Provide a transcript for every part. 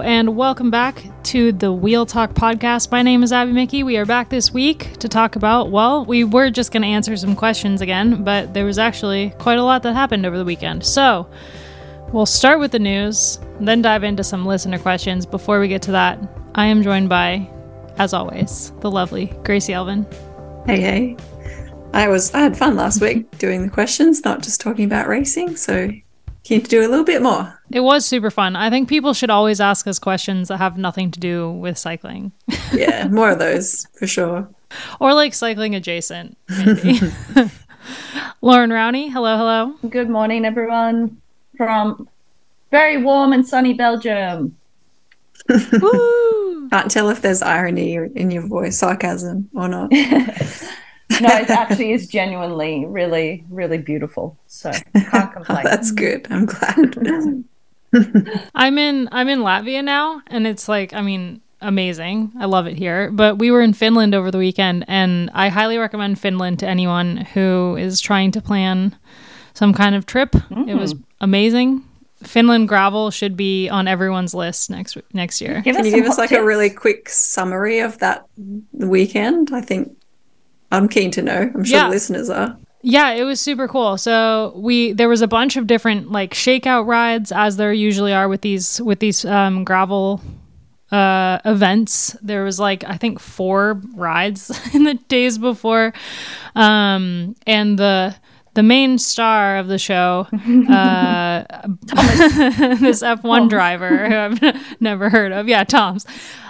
And welcome back to the Wheel Talk podcast. My name is Abby Mickey. We are back this week to talk about, well, we were just going to answer some questions again, but there was actually quite a lot that happened over the weekend. So we'll start with the news, then dive into some listener questions. Before we get to that, I am joined by, as always, the lovely Gracie Elvin. Hey, hey. I was I had fun last week doing the questions, not just talking about racing. So keen to do a little bit more. It was super fun. I think people should always ask us questions that have nothing to do with cycling. yeah, more of those for sure. Or like cycling adjacent, maybe. Loren Rowney, hello, hello. Good morning, everyone, from very warm and sunny Belgium. Woo! Can't tell if there's irony in your voice, sarcasm or not. No, it actually is genuinely really, really beautiful. So can't complain. Oh, that's good. I'm glad. I'm in I'm in Latvia now and it's like I mean amazing. I love it here. But we were in Finland over the weekend and I highly recommend Finland to anyone who is trying to plan some kind of trip. Mm. It was mm. amazing. Finland gravel should be on everyone's list next next year. Give Can you give us like tips? a really quick summary of that weekend? I think I'm keen to know. I'm sure yeah. listeners are. Yeah, it was super cool. So we there was a bunch of different like shakeout rides as there usually are with these with these um, gravel uh, events. There was like I think four rides in the days before, um, and the the main star of the show, uh, this F1 driver who I've never heard of. Yeah, Toms.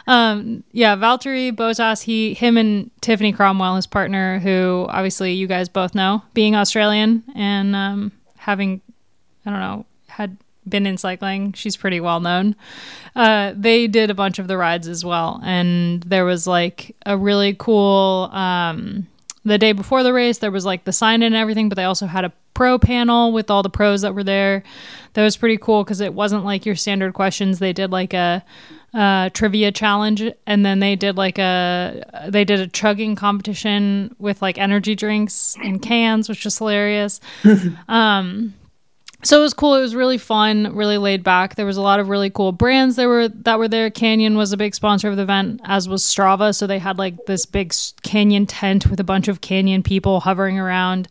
Um, yeah, Valtteri Bottas, he, him, and Tiffany Cromwell, his partner, who obviously you guys both know, being Australian and um, having, I don't know, had been in cycling. She's pretty well known. Uh, they did a bunch of the rides as well, and there was like a really cool. Um, the day before the race, there was like the sign in and everything, but they also had a pro panel with all the pros that were there. That was pretty cool because it wasn't like your standard questions. They did like a uh, trivia challenge, and then they did like a they did a chugging competition with like energy drinks in cans, which was hilarious. um, so it was cool. It was really fun, really laid back. There was a lot of really cool brands that were that were there. Canyon was a big sponsor of the event, as was Strava. So they had like this big Canyon tent with a bunch of Canyon people hovering around,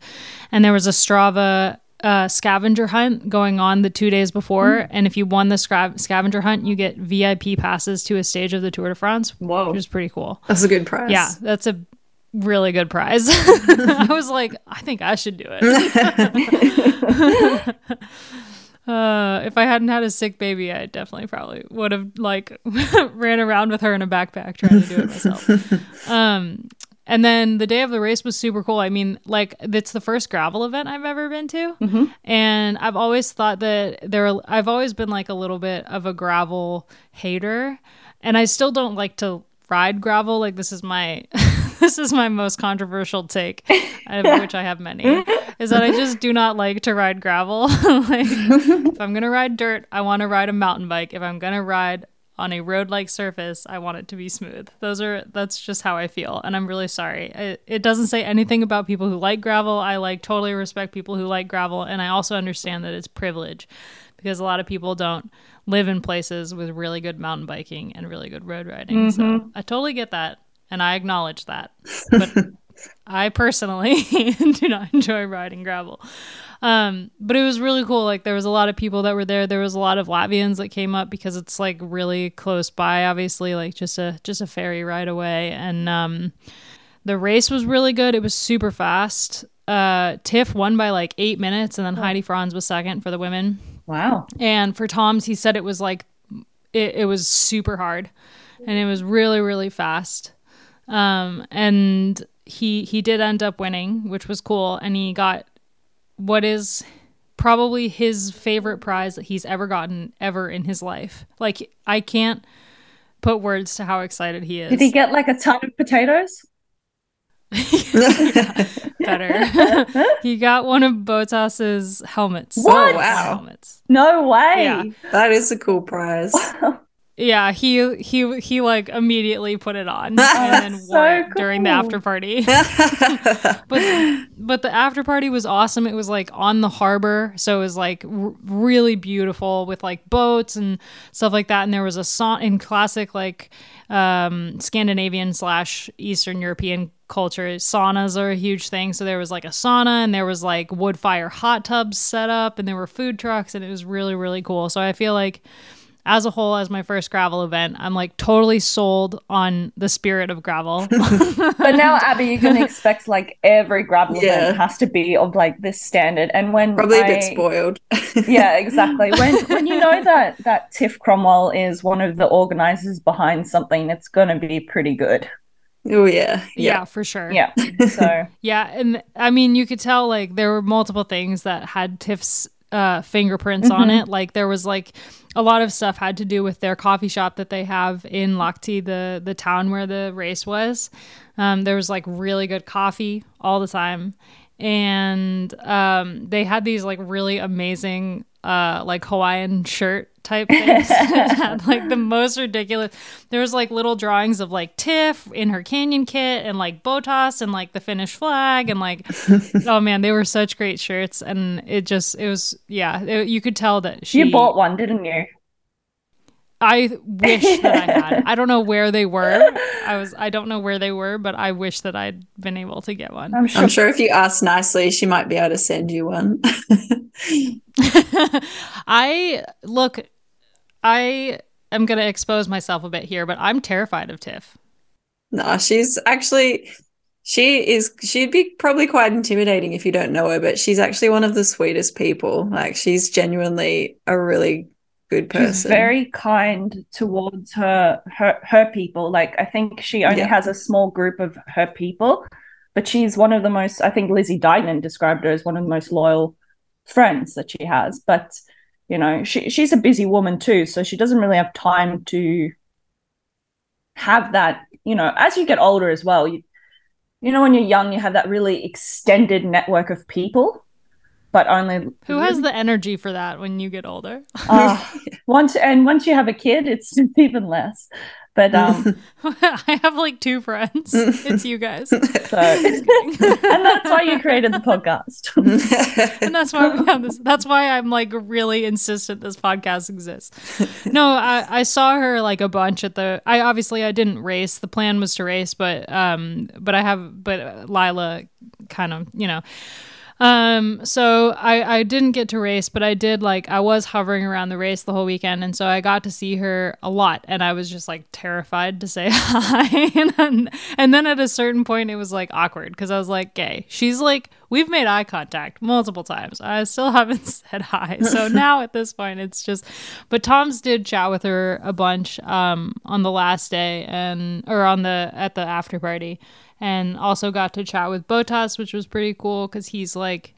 and there was a Strava uh, scavenger hunt going on the two days before. Mm. And if you won the sca- scavenger hunt, you get VIP passes to a stage of the Tour de France. Whoa, which is pretty cool. That's a good prize. Yeah, that's a really good prize. I was like, I think I should do it. uh, if I hadn't had a sick baby, I definitely probably would have like ran around with her in a backpack trying to do it myself. Um, and then the day of the race was super cool. I mean, like it's the first gravel event I've ever been to, mm-hmm. and I've always thought that there. I've always been like a little bit of a gravel hater, and I still don't like to ride gravel. Like this is my this is my most controversial take, of which I have many, is that I just do not like to ride gravel. like if I'm gonna ride dirt, I want to ride a mountain bike. If I'm gonna ride on a road like surface, I want it to be smooth. Those are that's just how I feel, and I'm really sorry. It, it doesn't say anything about people who like gravel. I like totally respect people who like gravel, and I also understand that it's privilege because a lot of people don't live in places with really good mountain biking and really good road riding. Mm-hmm. So I totally get that and I acknowledge that. But I personally do not enjoy riding gravel. Um, but it was really cool. Like there was a lot of people that were there. There was a lot of Latvians that came up because it's like really close by, obviously, like just a just a ferry ride away. And um, the race was really good. It was super fast. Uh, Tiff won by like eight minutes, and then oh. Heidi Franz was second for the women. Wow. And for Toms, he said it was like it, it was super hard, and it was really really fast. Um, and he he did end up winning, which was cool, and he got what is probably his favorite prize that he's ever gotten ever in his life. Like I can't put words to how excited he is. Did he get like a ton of potatoes? yeah, better. he got one of Bottas's helmets. What? Oh, wow. Helmets. No way. Yeah. That is a cool prize. Yeah, he he he like immediately put it on and then so wore it during the cool. after party. but but the after party was awesome. It was like on the harbor, so it was like r- really beautiful with like boats and stuff like that. And there was a sauna in classic like um, Scandinavian slash Eastern European culture. Saunas are a huge thing. So there was like a sauna and there was like wood fire hot tubs set up and there were food trucks and it was really really cool. So I feel like as a whole, as my first gravel event, I'm like totally sold on the spirit of gravel. But now, Abby, you can expect like every gravel Yeah. event has to be of like this standard. And when Probably a bit spoiled. yeah, exactly. When when you know that that Tiff Cromwell is one of the organizers behind something, it's going to be pretty good. Oh yeah. yeah, for sure. Yeah. So Yeah, and I mean, you could tell like there were multiple things that had Tiff's uh, fingerprints on Mm-hmm. it. Like there was like a lot of stuff had to do with their coffee shop that they have in Lahti, the the town where the race was. Um, there was like really good coffee all the time, and um, they had these like really amazing uh, like Hawaiian shirt type things. had, like the most ridiculous. There was like little drawings of like Tiff in her canyon kit and like Bottas and like the Finnish flag and like oh man, they were such great shirts and it just it was yeah it- you could tell that she you bought one, didn't you? I wish that I had. I don't know where they were. I was I don't know where they were, but I wish that I'd been able to get one. I'm sure. I'm sure if you ask nicely, she might be able to send you one. I look I am going to expose myself a bit here, but I'm terrified of Tiff. no, she's actually she is she'd be probably quite intimidating if you don't know her, but she's actually one of the sweetest people. Like she's genuinely a really good person. She's very kind towards her her her people. Like I think she only Yeah. has a small group of her people, but she's one of the most. I think Lizzie Deignan described her as one of the most loyal friends that she has. But you know, she she's a busy woman too, so she doesn't really have time to have that. You know, as you get older as well, you you know, when you're young, you have that really extended network of people, but only Who has the energy for that when you get older? Ah, once and once you have a kid, it's even less. But um, I have like two friends. It's you guys. so and that's why you created the podcast. and that's why we have this. That's why I'm like really insistent this podcast exists. No, I, I saw her like a bunch at the. I obviously I didn't race. The plan was to race, but um, but I have, but uh, Lila kind of, you know. Um, so I I didn't get to race, but I did like I was hovering around the race the whole weekend, and so I got to see her a lot, and I was just like terrified to say hi, and then, and then at a certain point it was like awkward because I was like, "Gay, she's like we've made eye contact multiple times. I still haven't said hi, so now at this point it's just." But Toms did chat with her a bunch um on the last day and or on the at the after party and also got to chat with Bottas, which was pretty cool because he's like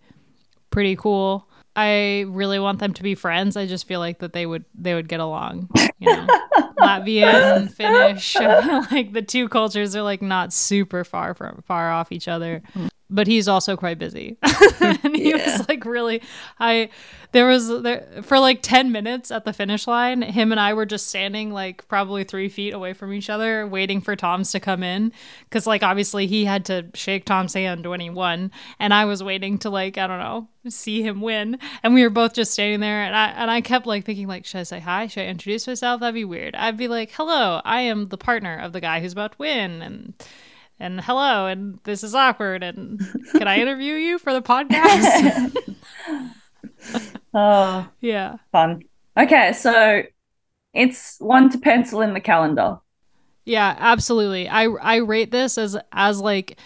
pretty cool. I really want them to be friends. I just feel like that they would they would get along. You know, Latvian, Finnish, like the two cultures are like not super far from far off each other. Mm-hmm. But he's also quite busy, and he Yeah. was like really. I there was there for like ten minutes at the finish line. Him and I were just standing like probably three feet away from each other, waiting for Toms to come in, because like obviously he had to shake Tom's hand when he won, and I was waiting to like I don't know see him win, and we were both just standing there, and I and I kept like thinking like should I say hi? Should I introduce myself? That'd be weird. I'd be like hello, I am the partner of the guy who's about to win, and and hello, and this is awkward, and can I interview you for the podcast? oh, yeah. fun. Okay, so it's one to pencil in the calendar. Yeah, absolutely. I I rate this as as like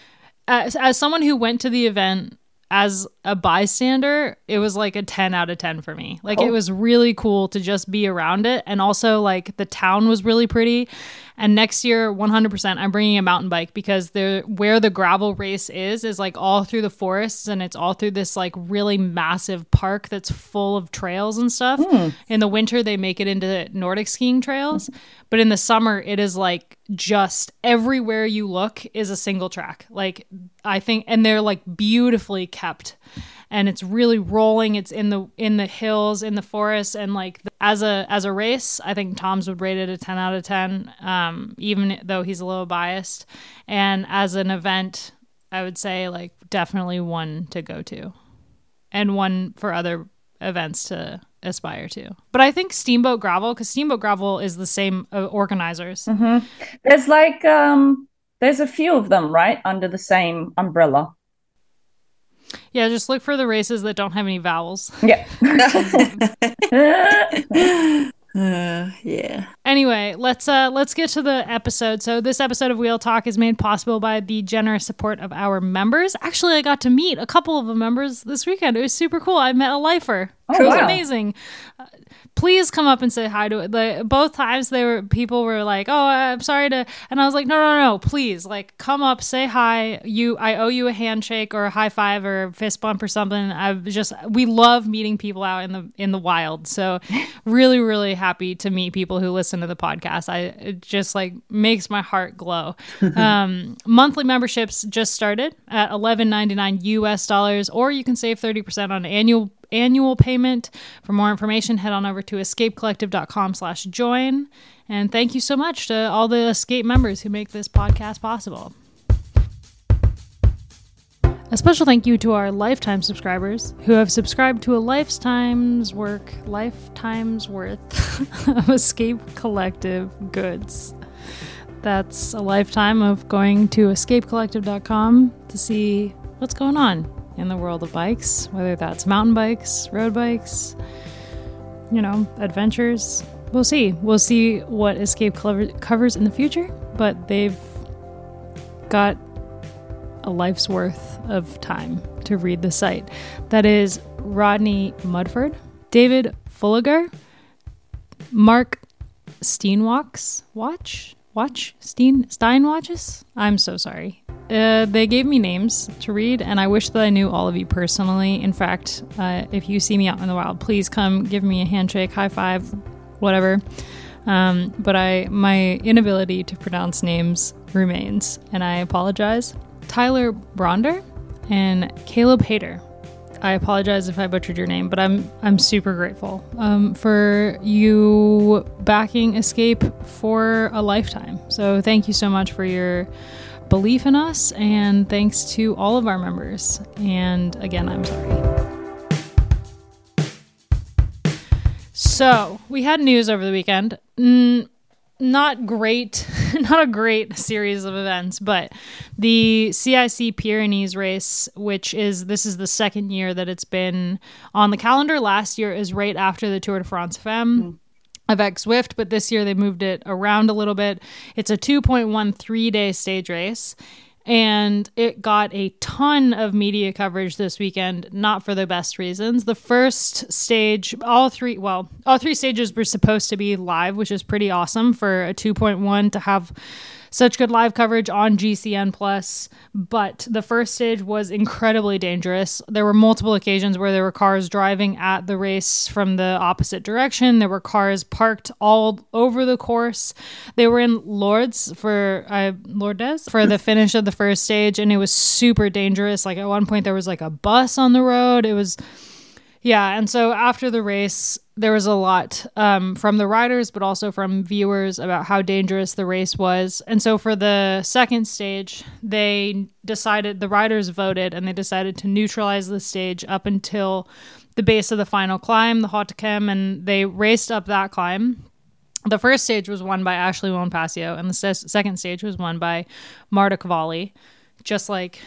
as, as someone who went to the event as a bystander, it was like a 10 out of 10 for me. Like it oh. was really cool to just be around it and also like the town was really pretty. And next year 100% I'm bringing a mountain bike because there where the gravel race is is like all through the forests and it's all through this like really massive park that's full of trails and stuff. Hmm. In the winter they make it into Nordic skiing trails, but in the summer it is like just everywhere you look is a single track. Like I think and they're like beautifully kept and it's really rolling. It's in the in the hills, in the forest, and like as a as a race, I think Toms would rate it a ten out of ten, um, even though he's a little biased. And as an event, I would say like definitely one to go to, and one for other events to aspire to. But I think Steamboat Gravel, because Steamboat Gravel is the same uh, organizers. Mm-hmm. There's like um, there's a few of them, right, under the same umbrella. Yeah, just look for the races that don't have any vowels. Yeah. Uh, yeah. Anyway, let's uh let's get to the episode. So this episode of Wheel Talk is made possible by the generous support of our members. Actually, I got to meet a couple of the members this weekend. It was super cool. I met a lifer. Oh, it was wow. amazing. Uh, please come up and say hi to it. Both times they were people were like, "Oh, I'm sorry to," and I was like, "No, no, no, please, like, come up, say hi. You, I owe you a handshake or a high five or a fist bump or something. I've just we love meeting people out in the in the wild. So, really, really happy to meet people who listen to the podcast. I it just like makes my heart glow. um, monthly memberships just started at 11.99 US dollars, or you can save 30% on annual annual payment. For more information, head on over to escapecollective.com slash join. And thank you so much to all the Escape members who make this podcast possible. A special thank you to our lifetime subscribers who have subscribed to a lifetime's work, lifetime's worth of Escape Collective goods. That's a lifetime of going to escapecollective.com to see what's going on in the world of bikes, whether that's mountain bikes, road bikes, you know, adventures. We'll see. We'll see what Escape cover- covers in the future, but they've got a life's worth of time to read the site. That is Rodney Mudford, David Fulliger, Mark Steenwalks Watch Watch Steen Stein Watches. I'm so sorry. Uh, they gave me names to read, and I wish that I knew all of you personally. In fact, uh, if you see me out in the wild, please come give me a handshake, high five, whatever. Um, but I my inability to pronounce names remains, and I apologize. Tyler Bronder and Caleb Hader. I apologize if I butchered your name, but I'm I'm super grateful um, for you backing Escape for a lifetime. So thank you so much for your belief in us, and thanks to all of our members. And again, I'm sorry. So we had news over the weekend. Mm, not great, not a great series of events, but the CIC Pyrenees race, which is this is the second year that it's been on the calendar. Last year is right after the Tour de France Femmes. Mm. Avec Zwift, but this year they moved it around a little bit. It's a 2.13 day stage race and it got a ton of media coverage this weekend not for the best reasons the first stage all three well all three stages were supposed to be live which is pretty awesome for a 2.1 to have such good live coverage on GCN Plus, but the first stage was incredibly dangerous. There were multiple occasions where there were cars driving at the race from the opposite direction. There were cars parked all over the course. They were in Lourdes for uh, Lourdes for the finish of the first stage, and it was super dangerous. Like at one point, there was like a bus on the road. It was yeah, and so after the race, there was a lot um, from the riders, but also from viewers about how dangerous the race was. And so for the second stage, they decided, the riders voted, and they decided to neutralize the stage up until the base of the final climb, the Hautacam, and they raced up that climb. The first stage was won by Ashleigh Moolman Pasio, and the se- second stage was won by Marta Cavalli. Just like,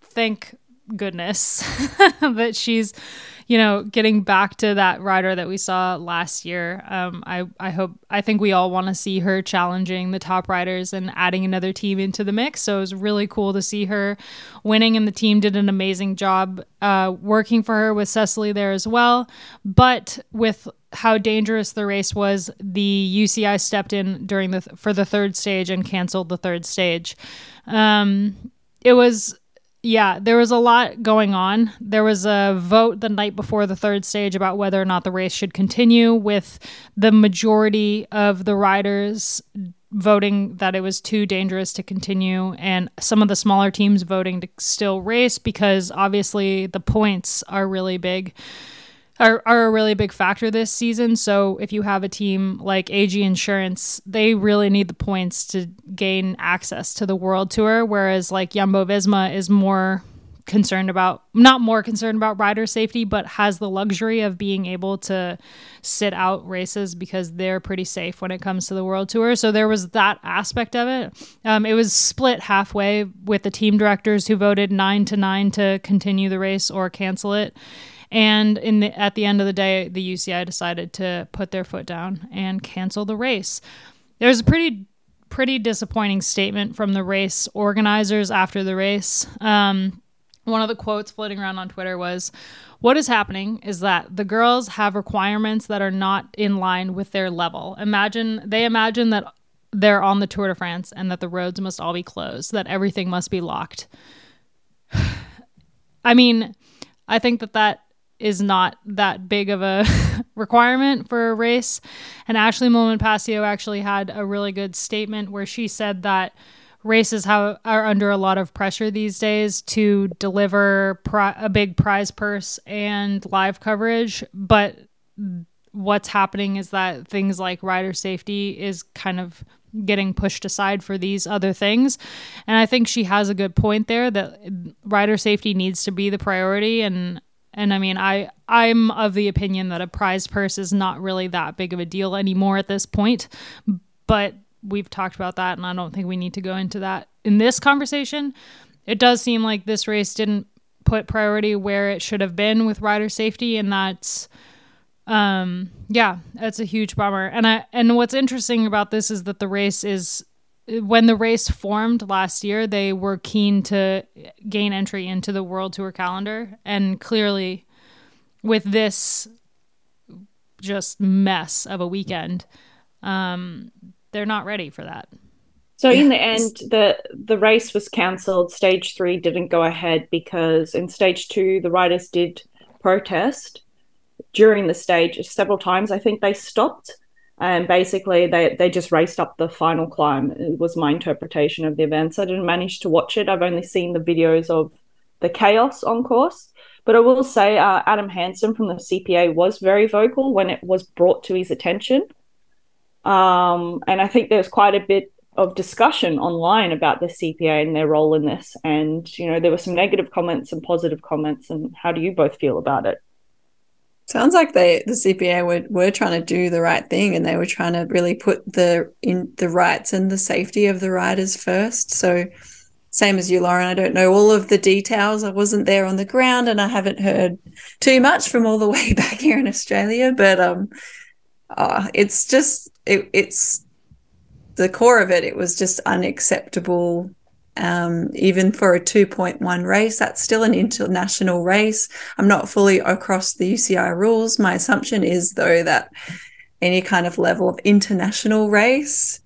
thank goodness that she's you know getting back to that rider that we saw last year. Um i i hope i think we all want to see her challenging the top riders and adding another team into the mix. So it was really cool to see her winning and the team did an amazing job uh working for her with Cecilie there as well. But with how dangerous the race was the uci stepped in during the for the third stage and canceled the third stage. Um it was yeah, there was a lot going on. There was a vote the night before the third stage about whether or not the race should continue, with the majority of the riders voting that it was too dangerous to continue, and some of the smaller teams voting to still race because obviously the points are really big. Are, are a really big factor this season. So if you have a team like AG Insurance, they really need the points to gain access to the World Tour, whereas like Jumbo Visma is more concerned about not more concerned about rider safety but has the luxury of being able to sit out races because they're pretty safe when it comes to the world tour. So there was that aspect of it. Um, it was split halfway with the team directors who voted nine to nine to continue the race or cancel it and in the, at the end of the day the uci decided to put their foot down and cancel the race There was a pretty pretty disappointing statement from the race organizers after the race um, one of the quotes floating around on Twitter was, What is happening is that the girls have requirements that are not in line with their level. Imagine, they imagine that they're on the Tour de France and that the roads must all be closed, that everything must be locked. I mean, I think that that is not that big of a requirement for a race. And Ashleigh Moolman Pasio actually had a really good statement where she said that races have, are under a lot of pressure these days to deliver pri- a big prize purse and live coverage. But what's happening is that things like rider safety is kind of getting pushed aside for these other things. And i think she has a good point there that rider safety needs to be the priority. And and i mean i i'm of the opinion that a prize purse is not really that big of a deal anymore at this point but we've talked about that, and I don't think we need to go into that in this conversation. It does seem like this race didn't put priority where it should have been with rider safety, and that's um yeah that's a huge bummer and i and what's interesting about this is that the race is when the race formed last year they were keen to gain entry into the world tour calendar and clearly with this just mess of a weekend um they're not ready for that. So in the end, the the race was cancelled. Stage three didn't go ahead because in stage two, the riders did protest during the stage several times. I think they stopped and basically they they just raced up the final climb. It was my interpretation of the events. I didn't manage to watch it. I've only seen the videos of the chaos on course. But I will say, uh, Adam Hansen from the CPA was very vocal when it was brought to his attention um, and I think there's quite a bit of discussion online about the CPA and their role in this. And, you know, there were some negative comments and positive comments. And how do you both feel about it? Sounds like they the CPA were, were trying to do the right thing and they were trying to really put the in the rights and the safety of the riders first. So same as you, Loren, I don't know all of the details. I wasn't there on the ground and I haven't heard too much from all the way back here in Australia. But um uh, it's just it, it's the core of it. It was just unacceptable. Um, even for a 2.1 race, that's still an international race. I'm not fully across the UCI rules. My assumption is, though, that any kind of level of international race,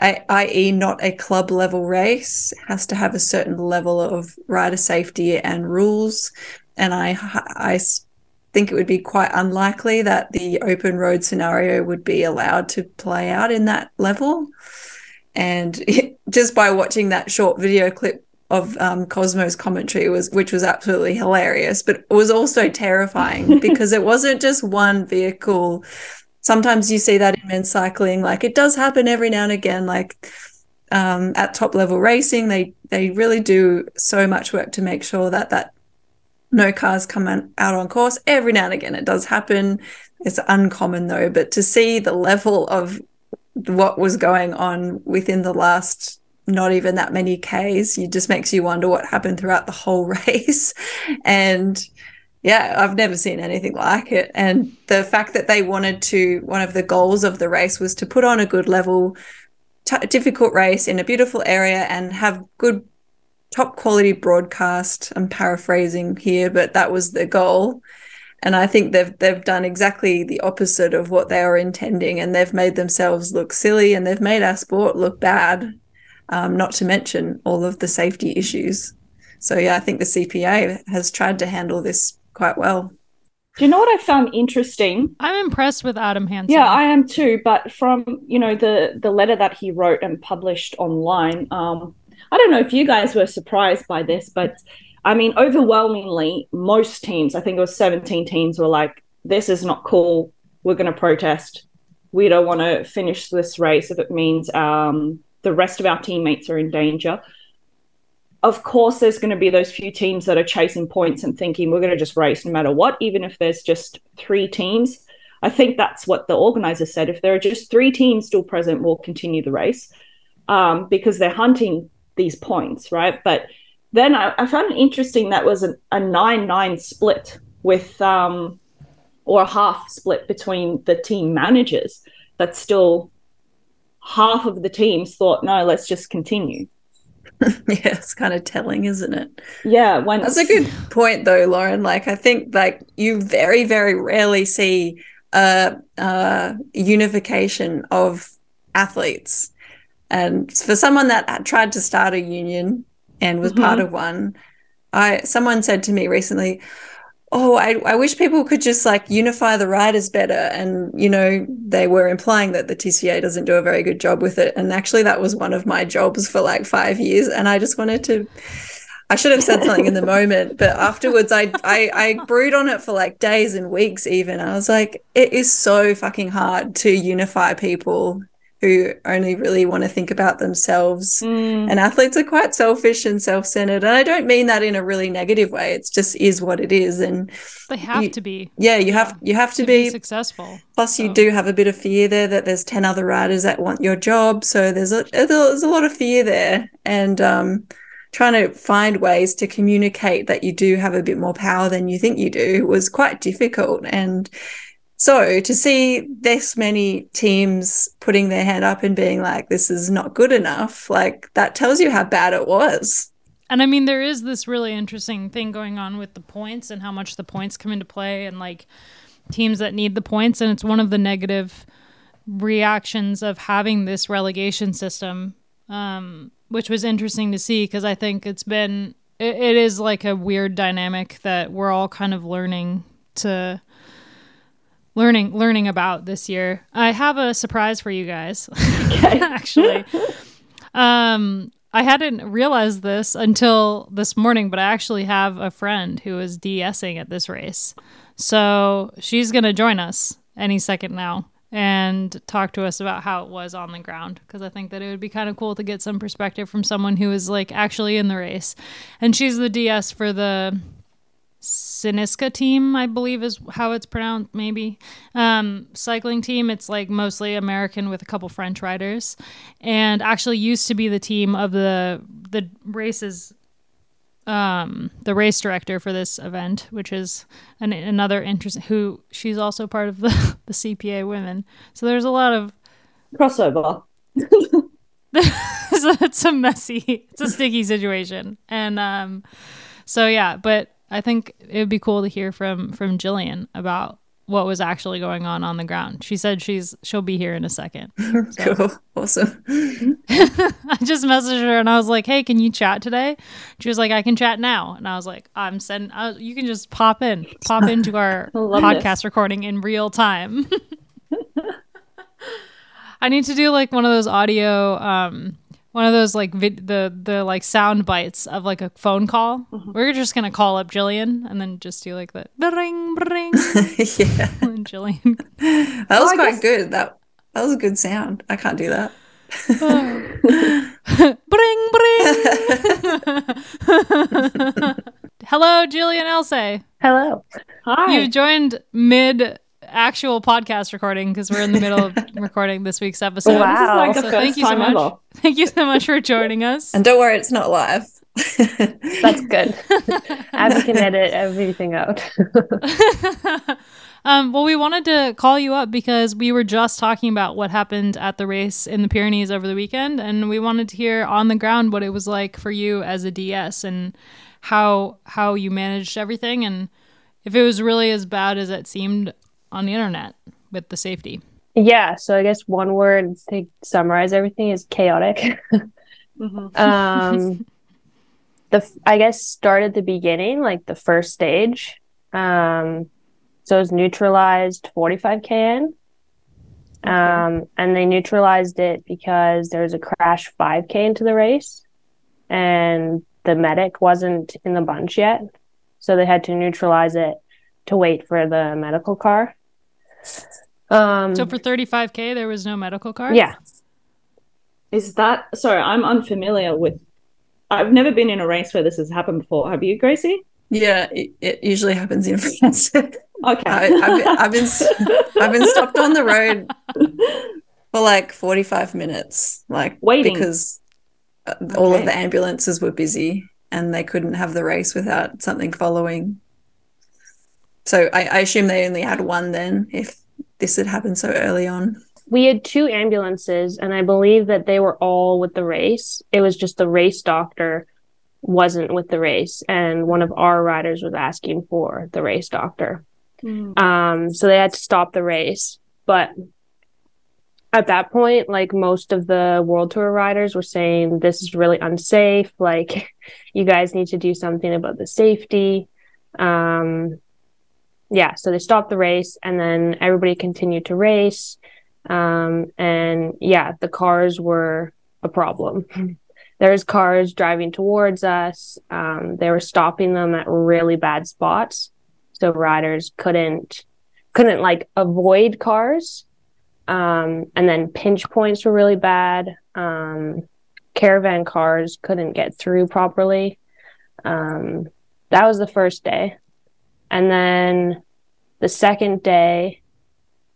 i.e., not a club level race, has to have a certain level of rider safety and rules. And I, I think it would be quite unlikely that the open road scenario would be allowed to play out in that level. And it, just by watching that short video clip of um, Cosmo's commentary was, which was absolutely hilarious, but it was also terrifying because it wasn't just one vehicle. Sometimes you see that in men's cycling, like it does happen every now and again. Like um, at top level racing, they they really do so much work to make sure that that no cars come out on course. Every now and again, it does happen. It's uncommon though, but to see the level of what was going on within the last not even that many Ks, it just makes you wonder what happened throughout the whole race. and yeah, I've never seen anything like it. And the fact that they wanted to, one of the goals of the race was to put on a good level, t- difficult race in a beautiful area and have good top quality broadcast. I'm paraphrasing here, but that was the goal. And I think they've they've done exactly the opposite of what they were intending, and they've made themselves look silly, and they've made our sport look bad. Um, not to mention all of the safety issues. So yeah, I think the CPA has tried to handle this quite well. Do you know what I found interesting? I'm impressed with Adam Hansen. Yeah, I am too. But from you know the the letter that he wrote and published online, um, I don't know if you guys were surprised by this, but I mean, overwhelmingly, most teams, I think it was 17 teams, were like, "This is not cool. We're going to protest. We don't want to finish this race if it means um, the rest of our teammates are in danger." of course there's going to be those few teams that are chasing points and thinking we're going to just race no matter what even if there's just three teams i think that's what the organizer said if there are just three teams still present we'll continue the race um, because they're hunting these points right but then i, I found it interesting that was a 9-9 split with um, or a half split between the team managers that still half of the teams thought no let's just continue yeah, it's kind of telling, isn't it? Yeah, when that's a good point, though, Loren. Like, I think like you very, very rarely see a, a unification of athletes, and for someone that tried to start a union and was mm-hmm. part of one, I someone said to me recently, oh, I, I wish people could just like unify the riders better. And, you know, they were implying that the TCA doesn't do a very good job with it. And actually, that was one of my jobs for like five years. And I just wanted to. I should have said something in the moment, but afterwards I, I I brood on it for like days and weeks even. I was like, it is so fucking hard to unify people who only really want to think about themselves. Mm. And athletes are quite selfish and self centered. And I don't mean that in a really negative way. It's just is what it is. And they have you, to be. Yeah, you have you have to, to be, be, successful. Plus, so. you do have a bit of fear there that there's ten other riders that want your job. So there's a there's a lot of fear there, and um, trying to find ways to communicate that you do have a bit more power than you think you do was quite difficult. And so to see this many teams putting their hand up and being like, this is not good enough, like that tells you how bad it was. And I mean, there is this really interesting thing going on with the points and how much the points come into play and like teams that need the points. And it's one of the negative reactions of having this relegation system, um, which was interesting to see because I think it's been, it, it is like a weird dynamic that we're all kind of learning to learning learning about this year. I have a surprise for you guys. actually. Um I hadn't realized this until this morning, but I actually have a friend who is DSing at this race. So she's going to join us any second now and talk to us about how it was on the ground because I think that it would be kind of cool to get some perspective from someone who is like actually in the race. And she's the DS for the Cynisca team, I believe is how it's pronounced, maybe. Um, cycling team, it's like mostly American with a couple French riders, and actually used to be the team of the the races, um, the race director for this event, which is an, another interesting. Who she's also part of the the CPA women. So there's a lot of crossover. so it's a messy, it's a sticky situation, and um, so yeah, but I think it would be cool to hear from from Gillian about what was actually going on on the ground. She said she's she'll be here in a second. So. cool, awesome. I just messaged her and I was like, "Hey, can you chat today?" She was like, "I can chat now." And I was like, "I'm sending. You can just pop in, pop into our podcast this. recording in real time." I need to do like one of those audio um one of those like vid- the the like sound bites of like a phone call. Mm-hmm. We're just gonna call up Gillian and then just do like the ring ring. yeah, and Gillian. That was oh, quite guess... good. That that was a good sound. I can't do that. bring bring. Hello, Gillian Ellsay. Hello. Hi. You joined mid actual podcast recording because we're in the middle of recording this week's episode. Wow. Like so thank you so much. Ever. Thank you so much for joining us. And don't worry, it's not live. That's good. Abby can edit everything out. um, well, we wanted to call you up because we were just talking about what happened at the race in the Pyrenees over the weekend, and we wanted to hear on the ground what it was like for you as a DS and how how you managed everything and if it was really as bad as it seemed on the internet with the safety? Yeah, so I guess one word to summarize everything is chaotic. mm-hmm. um, the I guess start at the beginning, like the first stage. Um, So it was neutralized 45k in. Um, and they neutralized it because there was a crash 5k into the race and the medic wasn't in the bunch yet. So they had to neutralize it to wait for the medical car. Um, So for 35k, there was no medical car. yeah, Is that sorry? I'm unfamiliar with. I've never been in a race where this has happened before. Have you, Gracie? Yeah, it, it usually happens in France. Okay. I, I've, been- I've been s- I've been stopped on the road for like 45 minutes, like Waiting. because uh, all of the ambulances were busy and they couldn't have the race without something following. So I, I assume they only had one then if this had happened so early on. we had two ambulances, and I believe that they were all with the race. It was just the race doctor wasn't with the race, and one of our riders was asking for the race doctor. Um, so they had to stop the race. But at that point, like most of the World Tour riders were saying, this is really unsafe. Like, you guys need to do something about the safety. Um, yeah, so they stopped the race, and then everybody continued to race. Um, and yeah, the cars were a problem. There's cars driving towards us. Um, they were stopping them at really bad spots so riders couldn't couldn't like avoid cars um and then pinch points were really bad um caravan cars couldn't get through properly um that was the first day and then the second day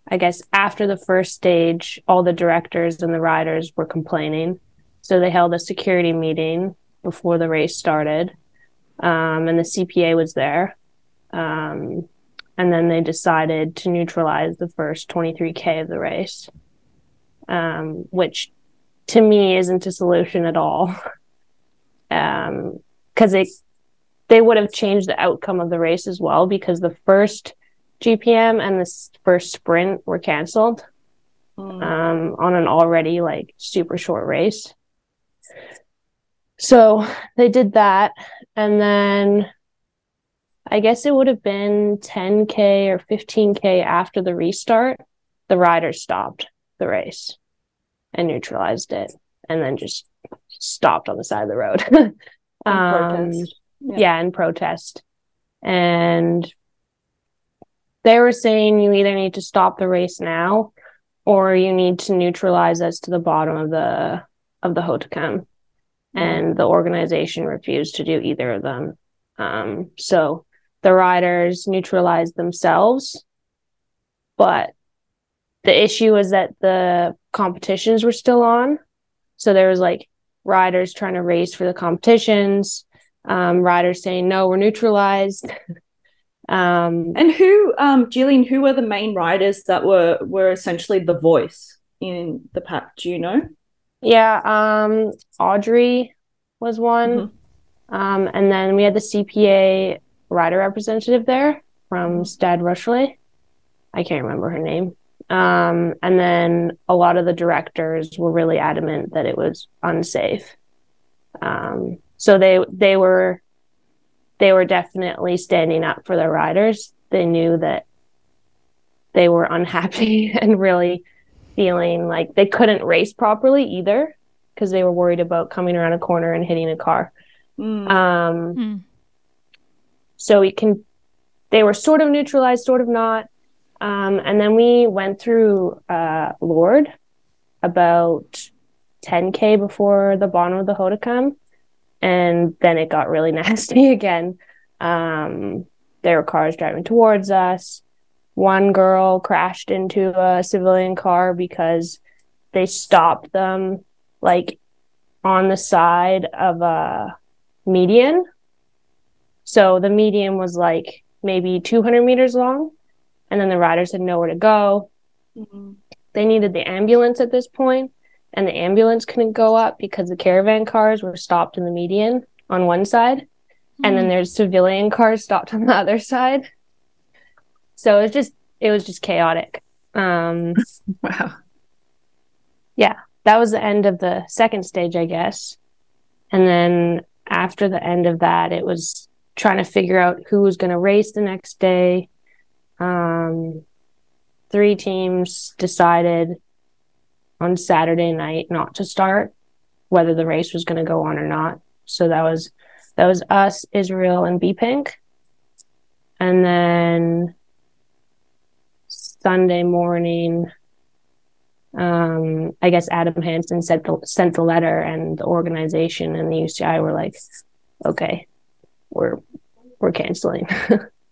i guess after the first stage all the directors and the riders were complaining so they held a security meeting before the race started um and the cpa was there um, and then they decided to neutralize the first 23k of the race, um, which to me isn't a solution at all. Um, because they they would have changed the outcome of the race as well because the first GPM and the s- first sprint were canceled Mm. um, on an already like super short race. So they did that, and then I guess it would have been 10K or 15K after the restart. The riders stopped the race and neutralized it and then just stopped on the side of the road. Um. Yeah. yeah, in protest. And they were saying you either need to stop the race now or you need to neutralize us to the bottom of the of the Hautacam. And the organization refused to do either of them. Um, so the riders neutralized themselves, but the issue was that the competitions were still on. So there was like riders trying to race for the competitions, um, riders saying, no, we're neutralized. um, And who, um, Gillian, who were the main writers that were were essentially the voice in the pack? Do you know? yeah, um, Audrey was one. Um, and then we had the CPA writer representative there from Stade Rochelais. I can't remember her name. Um, and then a lot of the directors were really adamant that it was unsafe. Um, so they they were they were definitely standing up for their riders. They knew that they were unhappy and really feeling like they couldn't race properly either because they were worried about coming around a corner and hitting a car. Mm. Um, Hmm. so we can they were sort of neutralized sort of not um, and then we went through uh, Lourdes about 10k before the bottom of the Hautacam and then it got really nasty again um, there were cars driving towards us one girl crashed into a civilian car because they stopped them like on the side of a median so the median was like maybe 200 meters long, and then the riders had nowhere to go. Mm. They needed the ambulance at this point, and the ambulance couldn't go up because the caravan cars were stopped in the median on one side, and then there's civilian cars stopped on the other side. So it was just it was just chaotic. Um, Wow. Yeah. That was the end of the second stage, I guess. And then after the end of that, it was trying to figure out who was going to race the next day. um, three teams decided on Saturday night not to start, whether the race was going to go on or not. So that was that was us, Israel, and BePink. And then Sunday morning, um, I guess Adam Hansen sent the, sent the letter, and the organization and the UCI were like, "Okay, we're we're canceling."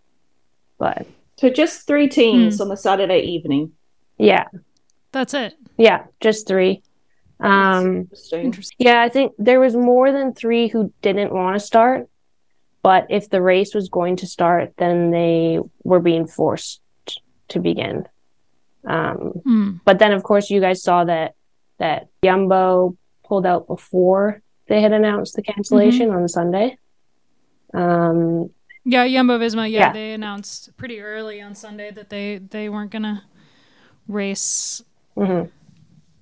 but So just three teams on the Saturday evening. yeah, That's it. yeah, just three. Um, Interesting. Yeah, I think there was more than three who didn't want to start, but if the race was going to start, then they were being forced to begin. Um, Hmm. but then, of course, you guys saw that that Jumbo pulled out before they had announced the cancellation on Sunday. Um, Yeah, Jumbo Visma. Yeah, Yeah. they announced pretty early on Sunday that they they weren't gonna race mhm.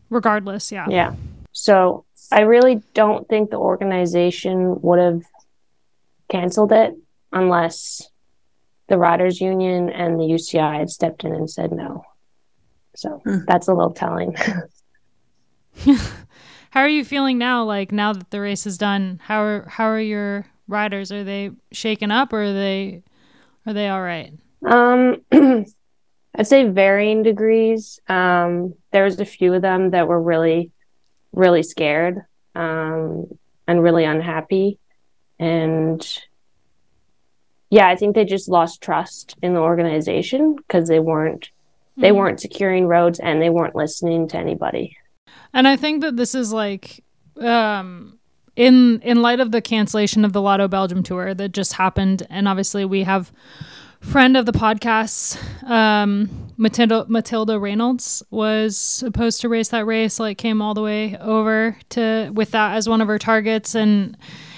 regardless. Yeah. Yeah. So I really don't think the organization would have canceled it unless the riders union and the UCI had stepped in and said no. So Hmm. that's a little telling. How are you feeling now? Like now that the race is done, how are how are your riders? Are they shaken up or are they are they all right? um I'd say varying degrees. Um there was a few of them that were really really scared um and really unhappy and yeah, I think they just lost trust in the organization because they weren't they Mhm. weren't securing roads and they weren't listening to anybody. And I think that this is like um in in light of the cancellation of the Lotto Belgium tour that just happened and obviously we have friend of the podcast um Matilda Matilda Raynolds was supposed to race that race like came all the way over to with that as one of her targets and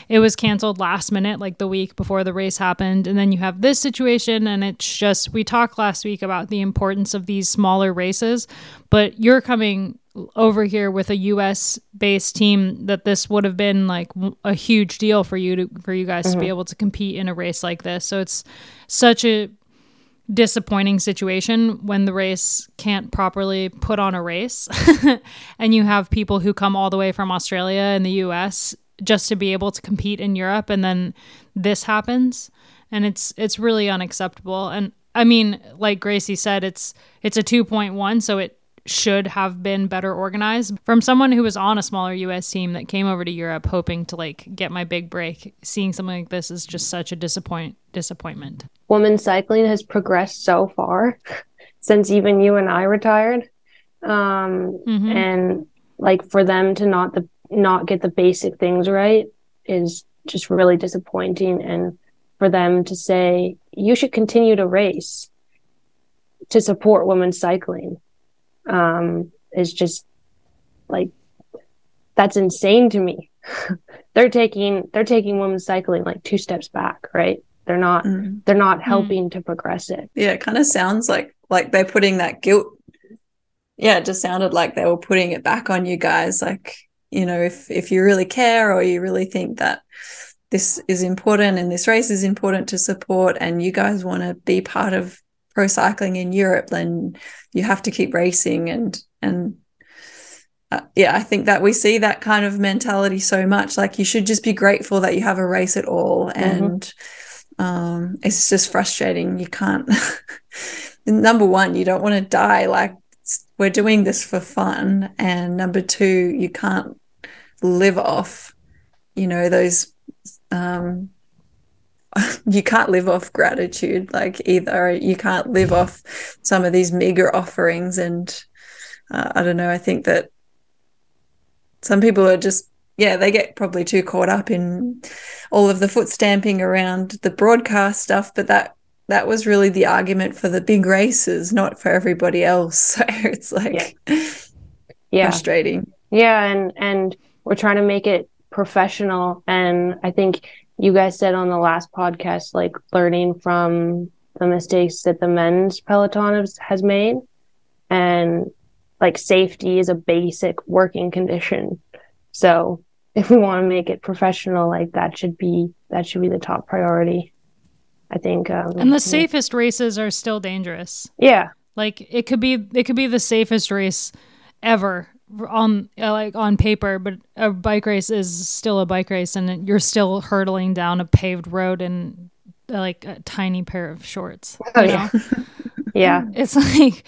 it was canceled last minute like the week before the race happened. And then you have this situation and it's just we talked last week about the importance of these smaller races but you're coming over here with a US based team that this would have been like a huge deal for you to for you guys to be mm-hmm. able to compete in a race like this. So it's such a disappointing situation when the race can't properly put on a race and you have people who come all the way from Australia and the US just to be able to compete in Europe and then this happens and it's it's really unacceptable. And I mean like Gracie said it's it's a 2.1 so it should have been better organized from someone who was on a smaller US team that came over to Europe hoping to like get my big break seeing something like this is just such a disappoint disappointment Women's cycling has progressed so far since even you and I retired. Um, Mhm. and like for them to not the not get the basic things right is just really disappointing and for them to say you should continue to race to support women's cycling um is just like that's insane to me they're taking they're taking women's cycling like two steps back right they're not Mm. they're not helping to progress it Yeah, it kind of sounds like like they're putting that guilt. Yeah, it just sounded like they were putting it back on you guys. Like, you know, if if you really care or you really think that this is important and this race is important to support and you guys want to be part of pro cycling in Europe, then you have to keep racing and and uh, yeah, I think that we see that kind of mentality so much. Like you should just be grateful that you have a race at all, and um, it's just frustrating. You can't. number one, you don't want to die. Like we're doing this for fun, and number two, you can't live off, you know, those. Um, you can't live off gratitude, like either. You can't live off some of these meager offerings, and uh, I don't know. I think that some people are just yeah they get probably too caught up in all of the foot stamping around the broadcast stuff but that that was really the argument for the big races not for everybody else so it's like yeah frustrating Yeah, and and we're trying to make it professional and I think you guys said on the last podcast like learning from the mistakes that the men's peloton has, has made and like safety is a basic working condition. So if we want to make it professional like that should be that should be the top priority. I think. Um, And the safest races are still dangerous. Yeah. Like it could be it could be the safest race ever on uh, like on paper, but a bike race is still a bike race and you're still hurtling down a paved road in uh, like a tiny pair of shorts. Oh, yeah. Yeah. It's like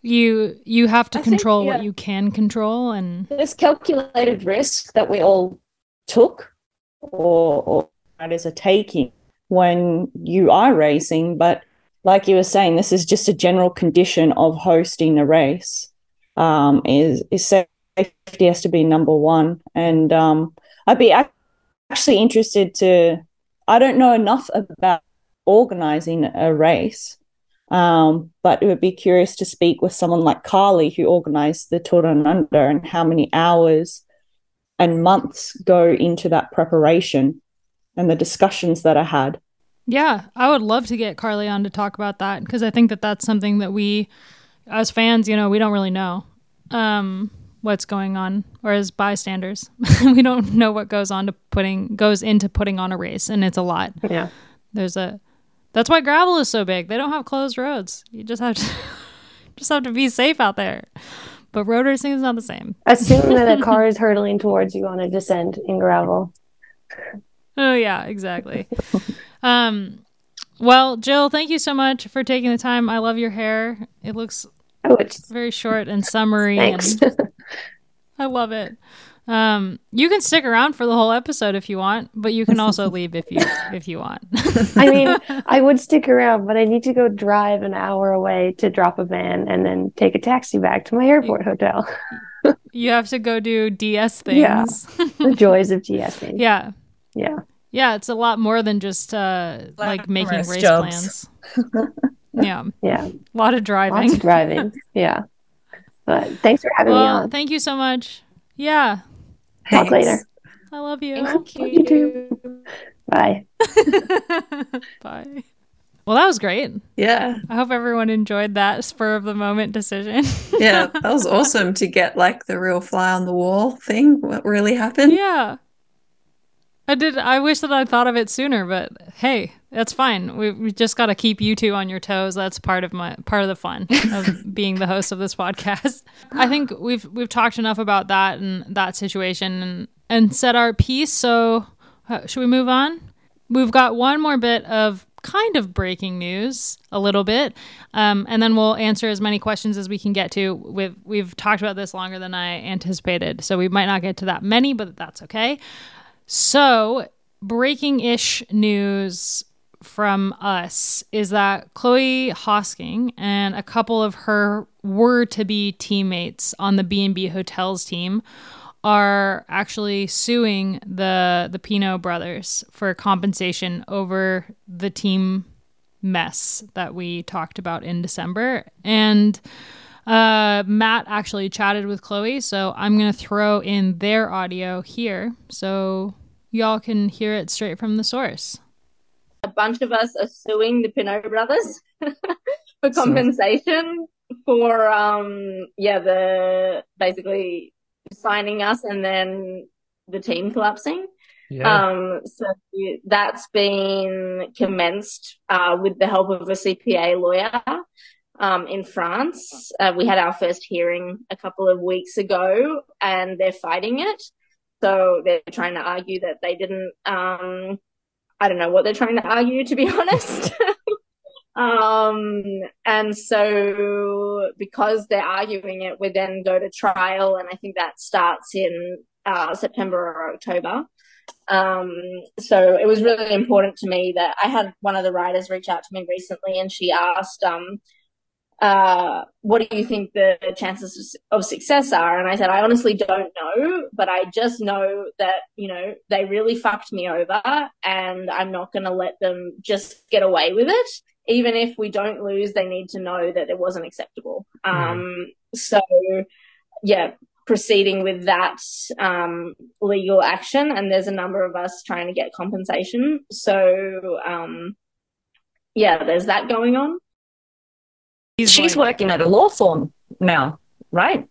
you you have to I think, control what you can control and This calculated risk that we all took or, or riders are taking when you are racing. But like you were saying, this is just a general condition of hosting a race. Um, is is safety has to be number one, and um, I'd be actually interested to. I don't know enough about organizing a race, um, but it would be curious to speak with someone like Carly, who organized the Tour Down Under, and how many hours and months go into that preparation and the discussions that I had. Yeah, I would love to get Carly on to talk about that because I think that that's something that we, as fans, you know, we don't really know um, what's going on, or as bystanders, we don't know what goes on to putting goes into putting on a race, and it's a lot. Yeah. There's a that's why gravel is so big. They don't have closed roads. You just have to just have to be safe out there. But road racing is not the same. Assume that a car is hurtling towards you on a descent in gravel. Oh yeah, exactly. um, well, Jill, thank you so much for taking the time. I love your hair. It looks Oh, it's very short and summery, thanks. and I love it. Um, you can stick around for the whole episode if you want, but you can also leave if you if you want. I mean, I would stick around, but I need to go drive an hour away to drop a van and then take a taxi back to my airport hotel. you have to go do DS things. Yeah. things. the joys of DSing. yeah. Yeah. Yeah, it's a lot more than just uh like making race jobs. plans. yeah, Yeah. a lot of driving. Lots of driving. Yeah. But thanks for having me well, on. thank you so much. Yeah, Talk later. I love you. Thank You you. too. Bye. Bye. Well, that was great. Yeah. I hope everyone enjoyed that spur of the moment decision. Yeah. That was awesome to get like the real fly on the wall thing. What really happened? yeah. I did. I wish that I thought of it sooner, but hey, that's fine. We, we just got to keep you two on your toes. That's part of my part of the fun of being the host of this podcast. I think we've we've talked enough about that and that situation and and said our piece. So uh, should we move on? We've got one more bit of kind of breaking news, a little bit, um, and then we'll answer as many questions as we can get to. We've we've talked about this longer than I anticipated, so we might not get to that many, but that's okay. So, breaking ish news from us is that Chloe Hosking and a couple of her were to be teammates on the B&B Hotels team are actually suing the the Pineau brothers for compensation over the team mess that we talked about in December. And uh, Matt actually chatted with Chloe, so I'm gonna throw in their audio here. So y'all can hear it straight from the source. a bunch of us are suing the Pineau brothers for compensation for um yeah the basically signing us and then the team collapsing. Yeah. Um so that's been commenced uh with the help of a CPA lawyer um in France. Uh, we had our first hearing a couple of weeks ago and they're fighting it. So they're trying to argue that they didn't um I don't know what they're trying to argue, to be honest. um, and so because they're arguing it, we then go to trial, and I think that starts in uh, September or October. Um, so it was really important to me that I had one of the writers reach out to me recently, and she asked, um, uh, what do you think the chances of success are? And I said, I honestly don't know, but I just know that, you know, they really fucked me over and I'm not going to let them just get away with it. Even if we don't lose, they need to know that it wasn't acceptable. Um, so yeah, proceeding with that, um, legal action. And there's a number of us trying to get compensation. So, um, yeah, there's that going on. He's She's like- working at a law firm now, right?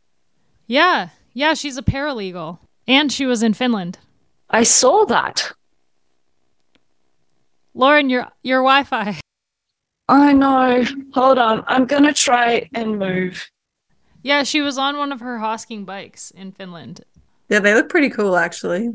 Yeah, yeah, she's a paralegal, and she was in Finland. I saw that. Loren, your your Wi-Fi. I know. Hold on. I'm going to try and move. Yeah, she was on one of her hosking bikes in Finland. Yeah, they look pretty cool actually.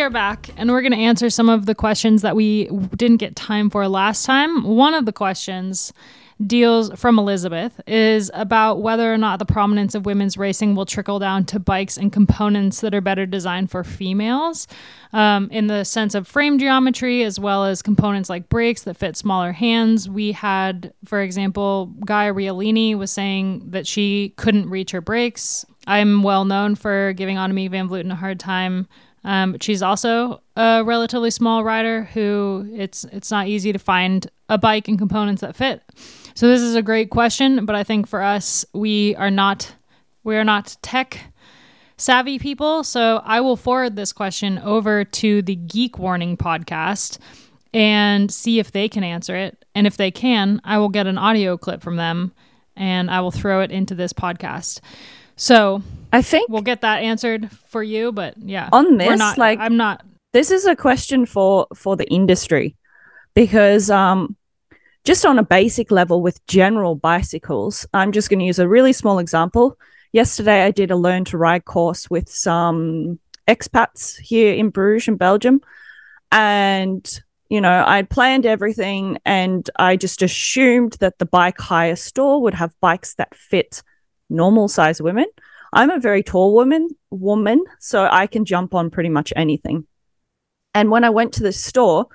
We are back and we're going to answer some of the questions that we didn't get time for last time. One of the questions deals from Elizabeth is about whether or not the prominence of women's racing will trickle down to bikes and components that are better designed for females um, in the sense of frame geometry as well as components like brakes that fit smaller hands. We had, for example, Gaia Realini was saying that she couldn't reach her brakes. I'm well known for giving Annemiek van Vleuten a hard time um, she's also a relatively small rider who it's it's not easy to find a bike and components that fit. So this is a great question, but I think for us we are not we are not tech savvy people. So I will forward this question over to the Geek Warning podcast and see if they can answer it. And if they can, I will get an audio clip from them and I will throw it into this podcast. So I think we'll get that answered for you, but yeah. On this, not, like- I'm not this is a question for for the industry because um just on a basic level with general bicycles i'm just going to use a really small example. Yesterday i did a learn to ride course with some expats here in bruges in belgium. And you know i'd planned everything and i just assumed that the bike hire store would have bikes that fit normal size women i'm a very tall woman woman so i can jump on pretty much anything and when I went to the store,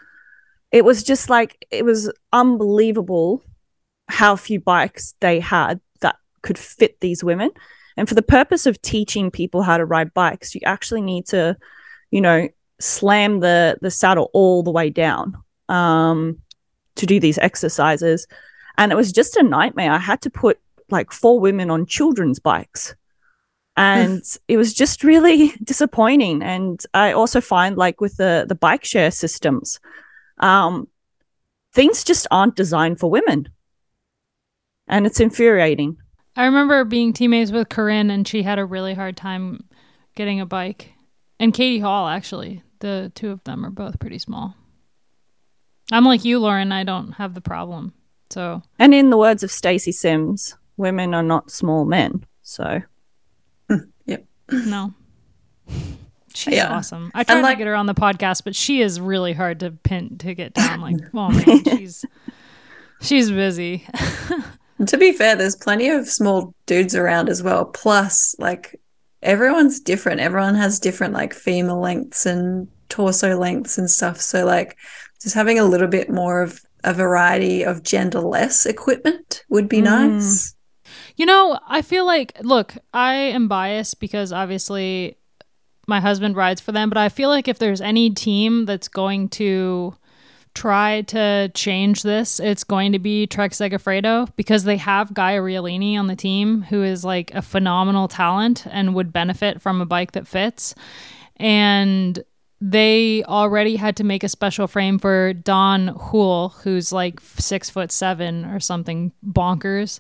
it was just like, it was unbelievable how few bikes they had that could fit these women. And for the purpose of teaching people how to ride bikes, you actually need to, you know, slam the the saddle all the way down um, to do these exercises. And it was just a nightmare. I had to put like four women on children's bikes and it was just really disappointing and i also find like with the the bike share systems um things just aren't designed for women and it's infuriating I remember being teammates with Corinne and she had a really hard time getting a bike. And Katie Hall actually. The two of them are both pretty small. I'm like you, Loren, I don't have the problem. So and in the words of Stacy Sims women are not small men so no. She's Yeah. awesome. I tried like- to get her on the podcast, but she is really hard to pin to get down. Like, oh man, she's she's busy. To be fair, there's plenty of small dudes around as well. Plus, like everyone's different. Everyone has different like femur lengths and torso lengths and stuff. So like just having a little bit more of a variety of genderless equipment would be Mm. nice. You know, I feel like look, I am biased because obviously my husband rides for them, but I feel like if there's any team that's going to try to change this, it's going to be Trek Segafredo because they have Gaia Realini on the team who is like a phenomenal talent and would benefit from a bike that fits. And they already had to make a special frame for Daan Hoole, who's like six foot seven or something bonkers.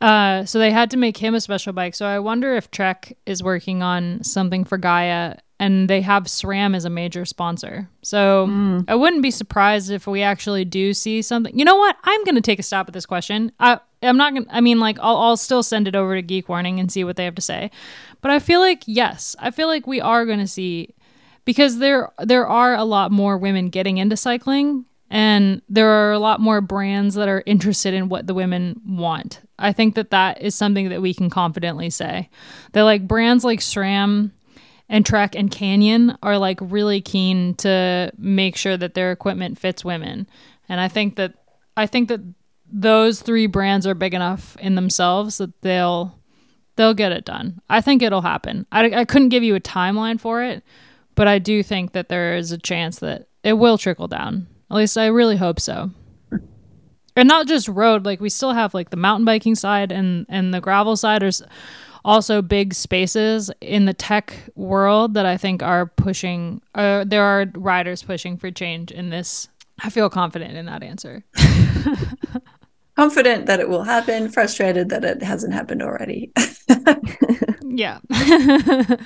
Uh, so they had to make him a special bike. So I wonder if Trek is working on something for Gaia, and they have SRAM as a major sponsor. So I wouldn't be surprised if we actually do see something. You know what? I'm going to take a stab at this question. I, I'm not going. to I mean, like, I'll, I'll still send it over to Geek Warning and see what they have to say. But I feel like yes, I feel like we are going to see because there there are a lot more women getting into cycling and there are a lot more brands that are interested in what the women want. I think that that is something that we can confidently say. That like brands like SRAM and Trek and Canyon are like really keen to make sure that their equipment fits women. And I think that I think that those three brands are big enough in themselves that they'll they'll get it done. I think it'll happen. I, I couldn't give you a timeline for it, but I do think that there is a chance that it will trickle down. At least I really hope so. And not just road, like we still have like the mountain biking side and and the gravel side. There's also big spaces in the tech world that I think are pushing. Uh, there are riders pushing for change in this. I feel confident in that answer. Confident that it will happen, frustrated that it hasn't happened already. Yeah.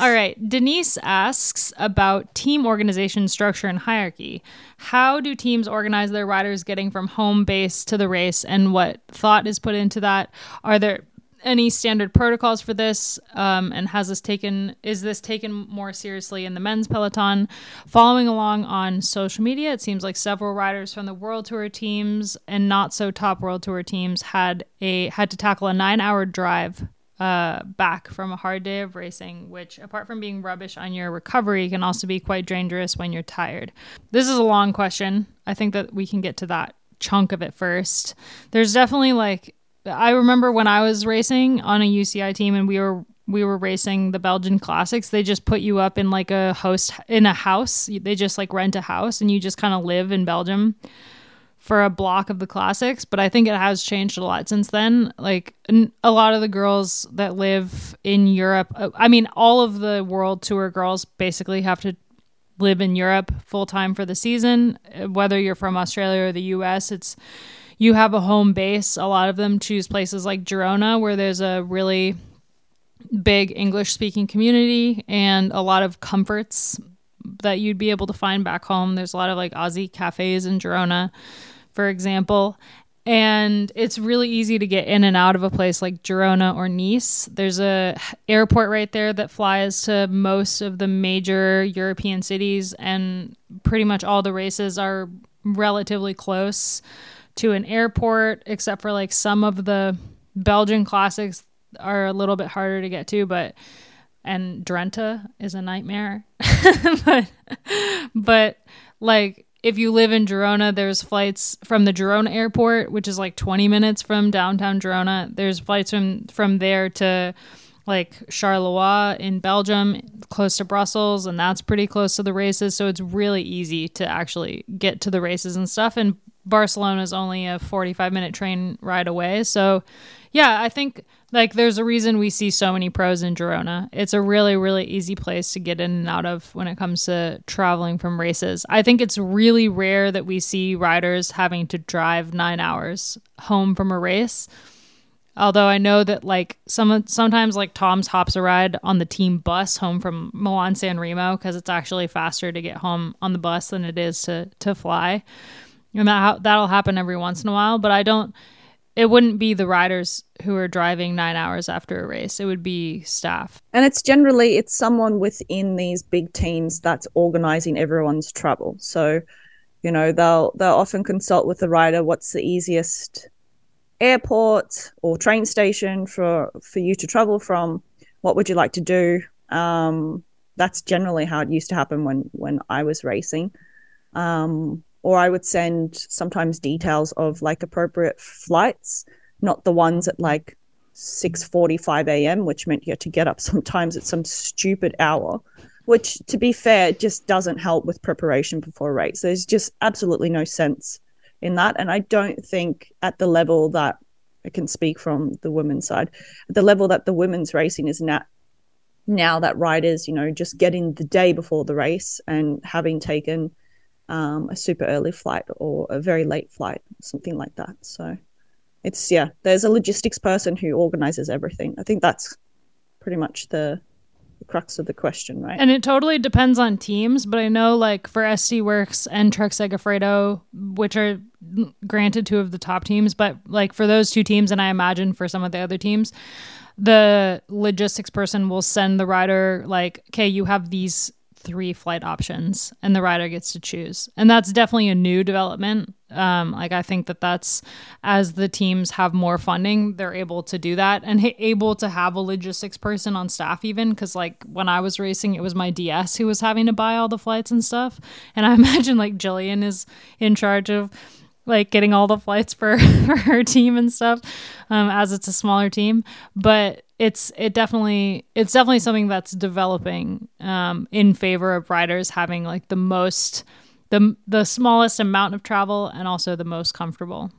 All right. Denise asks about team organization structure and hierarchy. How do teams organize their riders getting from home base to the race and what thought is put into that? Are there any standard protocols for this um, and has this taken is this taken more seriously in the men's peloton following along on social media it seems like several riders from the world tour teams and not so top world tour teams had a had to tackle a nine hour drive uh, back from a hard day of racing, which, apart from being rubbish on your recovery, can also be quite dangerous when you're tired. This is a long question. I think that we can get to that chunk of it first. There's definitely like, I remember when I was racing on a UCI team and we were we were racing the Belgian classics, they just put you up in like a host in a house. They just like rent a house and you just kind of live in Belgium for a block of the classics, but I think it has changed a lot since then. Like a lot of the girls that live in Europe, uh, I mean, all of the world tour girls basically have to live in Europe full time for the season. Uh, whether you're from Australia or the US, it's you have a home base. A lot of them choose places like Girona where there's a really big English speaking community and a lot of comforts that you'd be able to find back home. There's a lot of like Aussie cafes in Girona for example. And it's really easy to get in and out of a place like Girona or Nice. There's a airport right there that flies to most of the major European cities, and pretty much all the races are relatively close to an airport, except for like some of the Belgian classics are a little bit harder to get to, but and Drenthe is a nightmare. but but like if you live in Girona, there's flights from the Girona airport, which is like 20 minutes from downtown Girona. There's flights from from there to like Charleroi in Belgium, close to Brussels, and that's pretty close to the races. So it's really easy to actually get to the races and stuff. And Barcelona is only a 45 minute train ride away. So yeah, I think like there's a reason we see so many pros in Girona. It's a really, really easy place to get in and out of when it comes to traveling from races. I think it's really rare that we see riders having to drive nine hours home from a race. Although I know that like some sometimes like Toms hops a ride on the team bus home from Milan San Remo because it's actually faster to get home on the bus than it is to to fly, and that that'll happen every once in a while. But I don't it wouldn't be the riders who are driving nine hours after a race. It would be staff. And it's generally it's someone within these big teams that's organizing everyone's travel so you know they'll they'll often consult with the rider what's the easiest airport or train station for for you to travel from what would you like to do um, that's generally how it used to happen when when i was racing um, or I would send sometimes details of like appropriate flights, not the ones at like 6:45 a.m., which meant you had to get up sometimes at some stupid hour, which to be fair just doesn't help with preparation before a race. There's just absolutely no sense in that, and I don't think at the level that I can speak from the women's side, at the level that the women's racing is now now that riders, you know, just getting the day before the race and having taken um, a super early flight or a very late flight, something like that. So it's yeah, there's a logistics person who organizes everything. I think that's pretty much the, the crux of the question, right? And it totally depends on teams, but I know like for SD Worx and Trek Segafredo, which are granted two of the top teams, but like for those two teams, and I imagine for some of the other teams, the logistics person will send the rider like, okay, you have these three flight options and the rider gets to choose. And that's definitely a new development. Um, like i think that that's as the teams have more funding they're able to do that and able to have a logistics person on staff even. Because like when i was racing it was my ds who was having to buy all the flights and stuff. And i imagine like Gillian is in charge of like getting all the flights for, for her team and stuff um, as it's a smaller team but it's it definitely it's definitely something that's developing um, in favor of riders having like the most the the smallest amount of travel and also the most comfortable.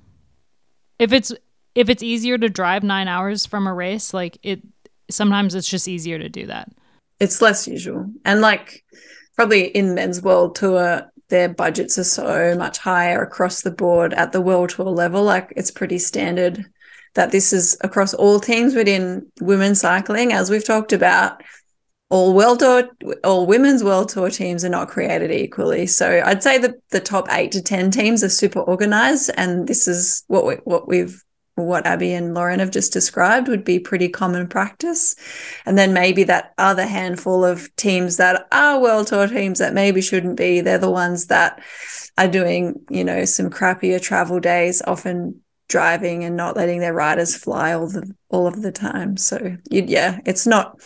If it's if it's easier to drive nine hours from a race, like it sometimes it's just easier to do that. It's less usual. And like probably in men's world tour, their budgets are so much higher across the board at the world tour level. Like it's pretty standard that this is across all teams within women's cycling, as we've talked about. All world tour, all women's world tour teams are not created equally. So I'd say that the top eight to ten teams are super organized, and this is what we, what we've what Abby and Loren have just described would be pretty common practice. And then maybe that other handful of teams that are world tour teams that maybe shouldn't be, they're the ones that are doing, you know, some crappier travel days, often driving and not letting their riders fly all the all of the time. So yeah, it's not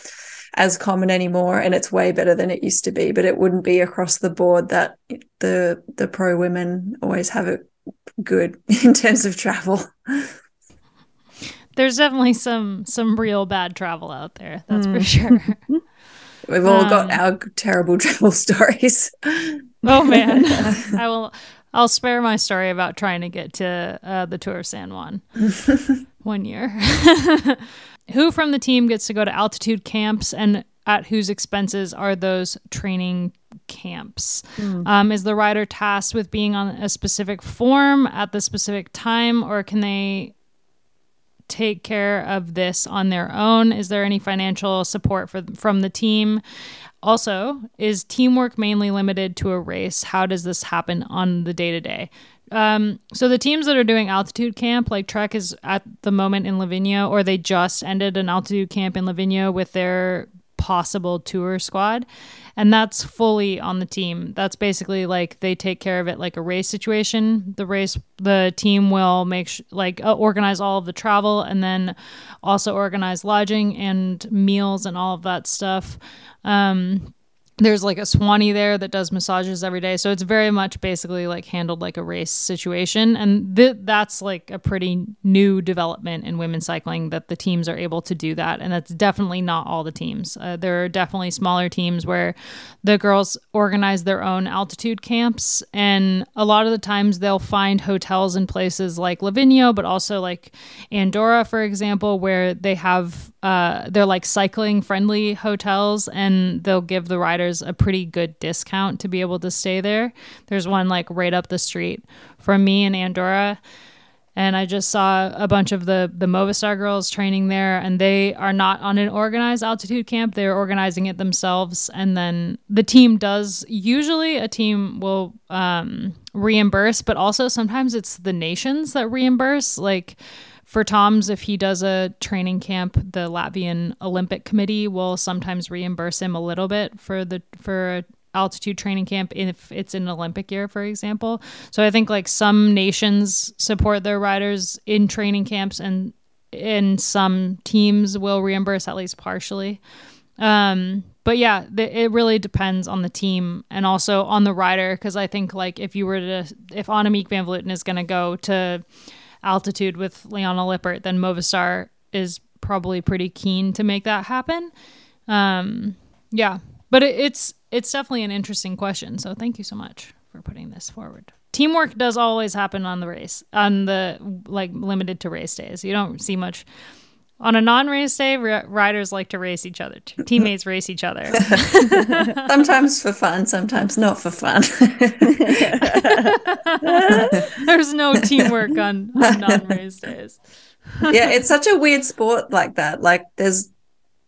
as common anymore and it's way better than it used to be, but it wouldn't be across the board that the the pro women always have it good in terms of travel there's definitely some some real bad travel out there. That's mm. for sure. We've all um, got our terrible travel stories. oh man, I will. I'll spare my story about trying to get to uh, the Tour of San Juan one year. Who from the team gets to go to altitude camps, and at whose expenses are those training camps? Mm. Um, is the rider tasked with being on a specific form at the specific time, or can they take care of this on their own? Is there any financial support for, from the team? Also, is teamwork mainly limited to a race? How does this happen on the day to day? so the teams that are doing altitude camp, like Trek is at the moment in Livigno, or they just ended an altitude camp in Livigno with their possible tour squad. And that's fully on the team. That's basically like they take care of it like a race situation. The race the team will make sh- like uh, organize all of the travel and then also organize lodging and meals and all of that stuff. Um, there's like a soigneur there that does massages every day. So it's very much basically like handled like a race situation. And th- that's like a pretty new development in women's cycling that the teams are able to do that. And that's definitely not all the teams. Uh, there are definitely smaller teams where the girls organize their own altitude camps. And a lot of the times they'll find hotels in places like Livigno, but also like Andorra, for example, where they have uh, they're like cycling friendly hotels and they'll give the riders a pretty good discount to be able to stay there. There's one like right up the street from me in Andorra. And I just saw a bunch of the the Movistar girls training there, and they are not on an organized altitude camp. They're organizing it themselves, and then the team does. Usually, a team will um, reimburse, but also sometimes it's the nations that reimburse. Like for Toms, if he does a training camp, the Latvian Olympic Committee will sometimes reimburse him a little bit for the for altitude training camp if it's an Olympic year, for example. So I think like some nations support their riders in training camps, and and some teams will reimburse at least partially. Um, but yeah, th- it really depends on the team and also on the rider because I think like if you were to if Annemiek van Vleuten is going to go to altitude with Liane Lippert, then Movistar is probably pretty keen to make that happen. Um, yeah, but it, it's it's definitely an interesting question. So thank you so much for putting this forward. Teamwork does always happen on the race on the like limited to race days. You don't see much on a non-race day, riders like to race each other. Teammates race each other. sometimes for fun, sometimes not for fun. There's no teamwork on, on non-race days. yeah, it's such a weird sport like that. Like there's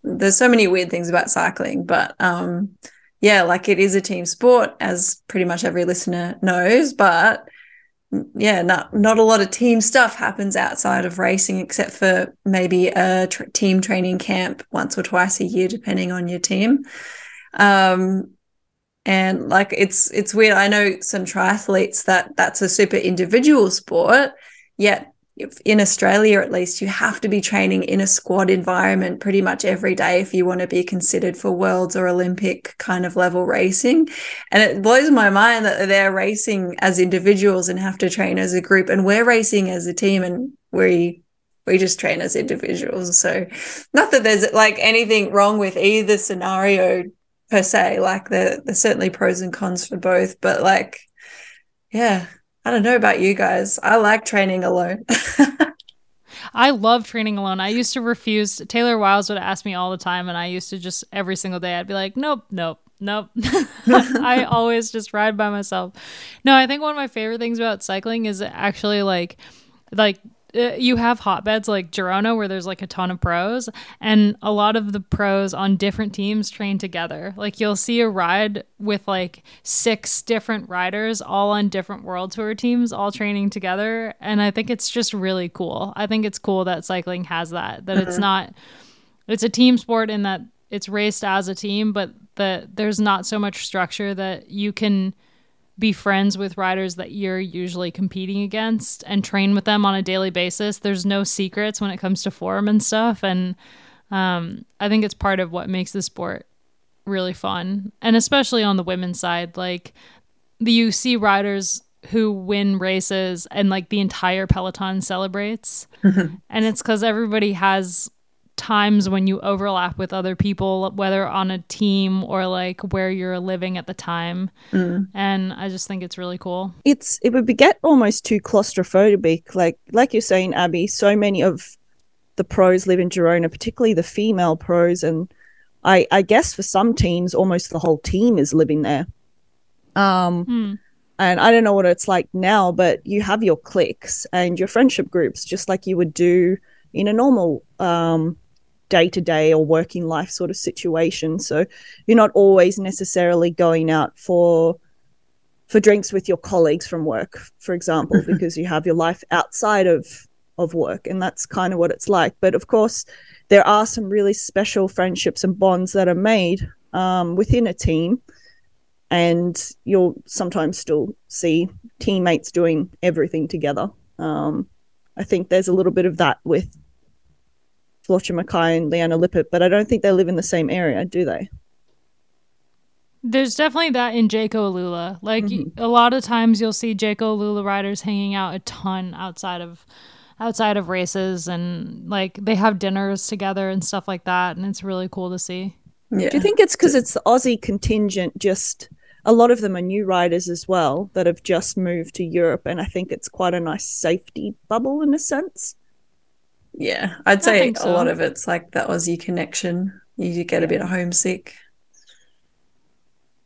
there's so many weird things about cycling, but um yeah, like it is a team sport as pretty much every listener knows, but yeah, not not a lot of team stuff happens outside of racing, except for maybe a team training camp once or twice a year, depending on your team. Um, and like it's it's weird. I know some triathletes that that's a super individual sport, yet in Australia, at least, you have to be training in a squad environment pretty much every day if you want to be considered for worlds or Olympic kind of level racing. And it blows my mind that they're racing as individuals and have to train as a group, and we're racing as a team, and we we just train as individuals. So, not that there's like anything wrong with either scenario per se. Like there, there's certainly pros and cons for both, but like, yeah, I don't know about you guys. I like training alone. I love training alone. I used to refuse. Taylor Wiles would ask me all the time, and I used to just every single day I'd be like, nope, nope, nope. I always just ride by myself. No, I think one of my favorite things about cycling is actually like, like uh, you have hotbeds like Girona where there's like a ton of pros and a lot of the pros on different teams train together. Like you'll see a ride with like six different riders all on different world tour teams all training together and I think it's just really cool. I think it's cool that cycling has that that it's not it's a team sport in that it's raced as a team but that there's not so much structure that you can be friends with riders that you're usually competing against and train with them on a daily basis. There's no secrets when it comes to form and stuff. And um, I think it's part of what makes the sport really fun. And especially on the women's side, like you see riders who win races and like the entire peloton celebrates. and it's because everybody has times when you overlap with other people, whether on a team or like where you're living at the time. And I just think it's really cool. it's it would be get almost too claustrophobic. Like like you're saying, Abby, so many of the pros live in Girona, particularly the female pros, and I I guess for some teams, almost the whole team is living there. Um, Hmm. and I don't know what it's like now, but you have your cliques and your friendship groups, just like you would do in a normal um day to day or working life sort of situation. So you're not always necessarily going out for for drinks with your colleagues from work, for example, because you have your life outside of of work, and that's kind of what it's like. But of course, there are some really special friendships and bonds that are made um, within a team, and you'll sometimes still see teammates doing everything together. Um, I think there's a little bit of that with Floortje Mackaij and Liane Lippert, but I don't think they live in the same area, do they? There's definitely that in Jayco Alula. Like mm-hmm. a lot of times you'll see Jayco Alula riders hanging out a ton outside of outside of races and like they have dinners together and stuff like that and it's really cool to see. Yeah. Do you think it's because it's the Aussie contingent? Just a lot of them are new riders as well that have just moved to Europe, and I think it's quite a nice safety bubble in a sense. Yeah, I'd say think a lot of it's like the Aussie connection. You get a bit homesick.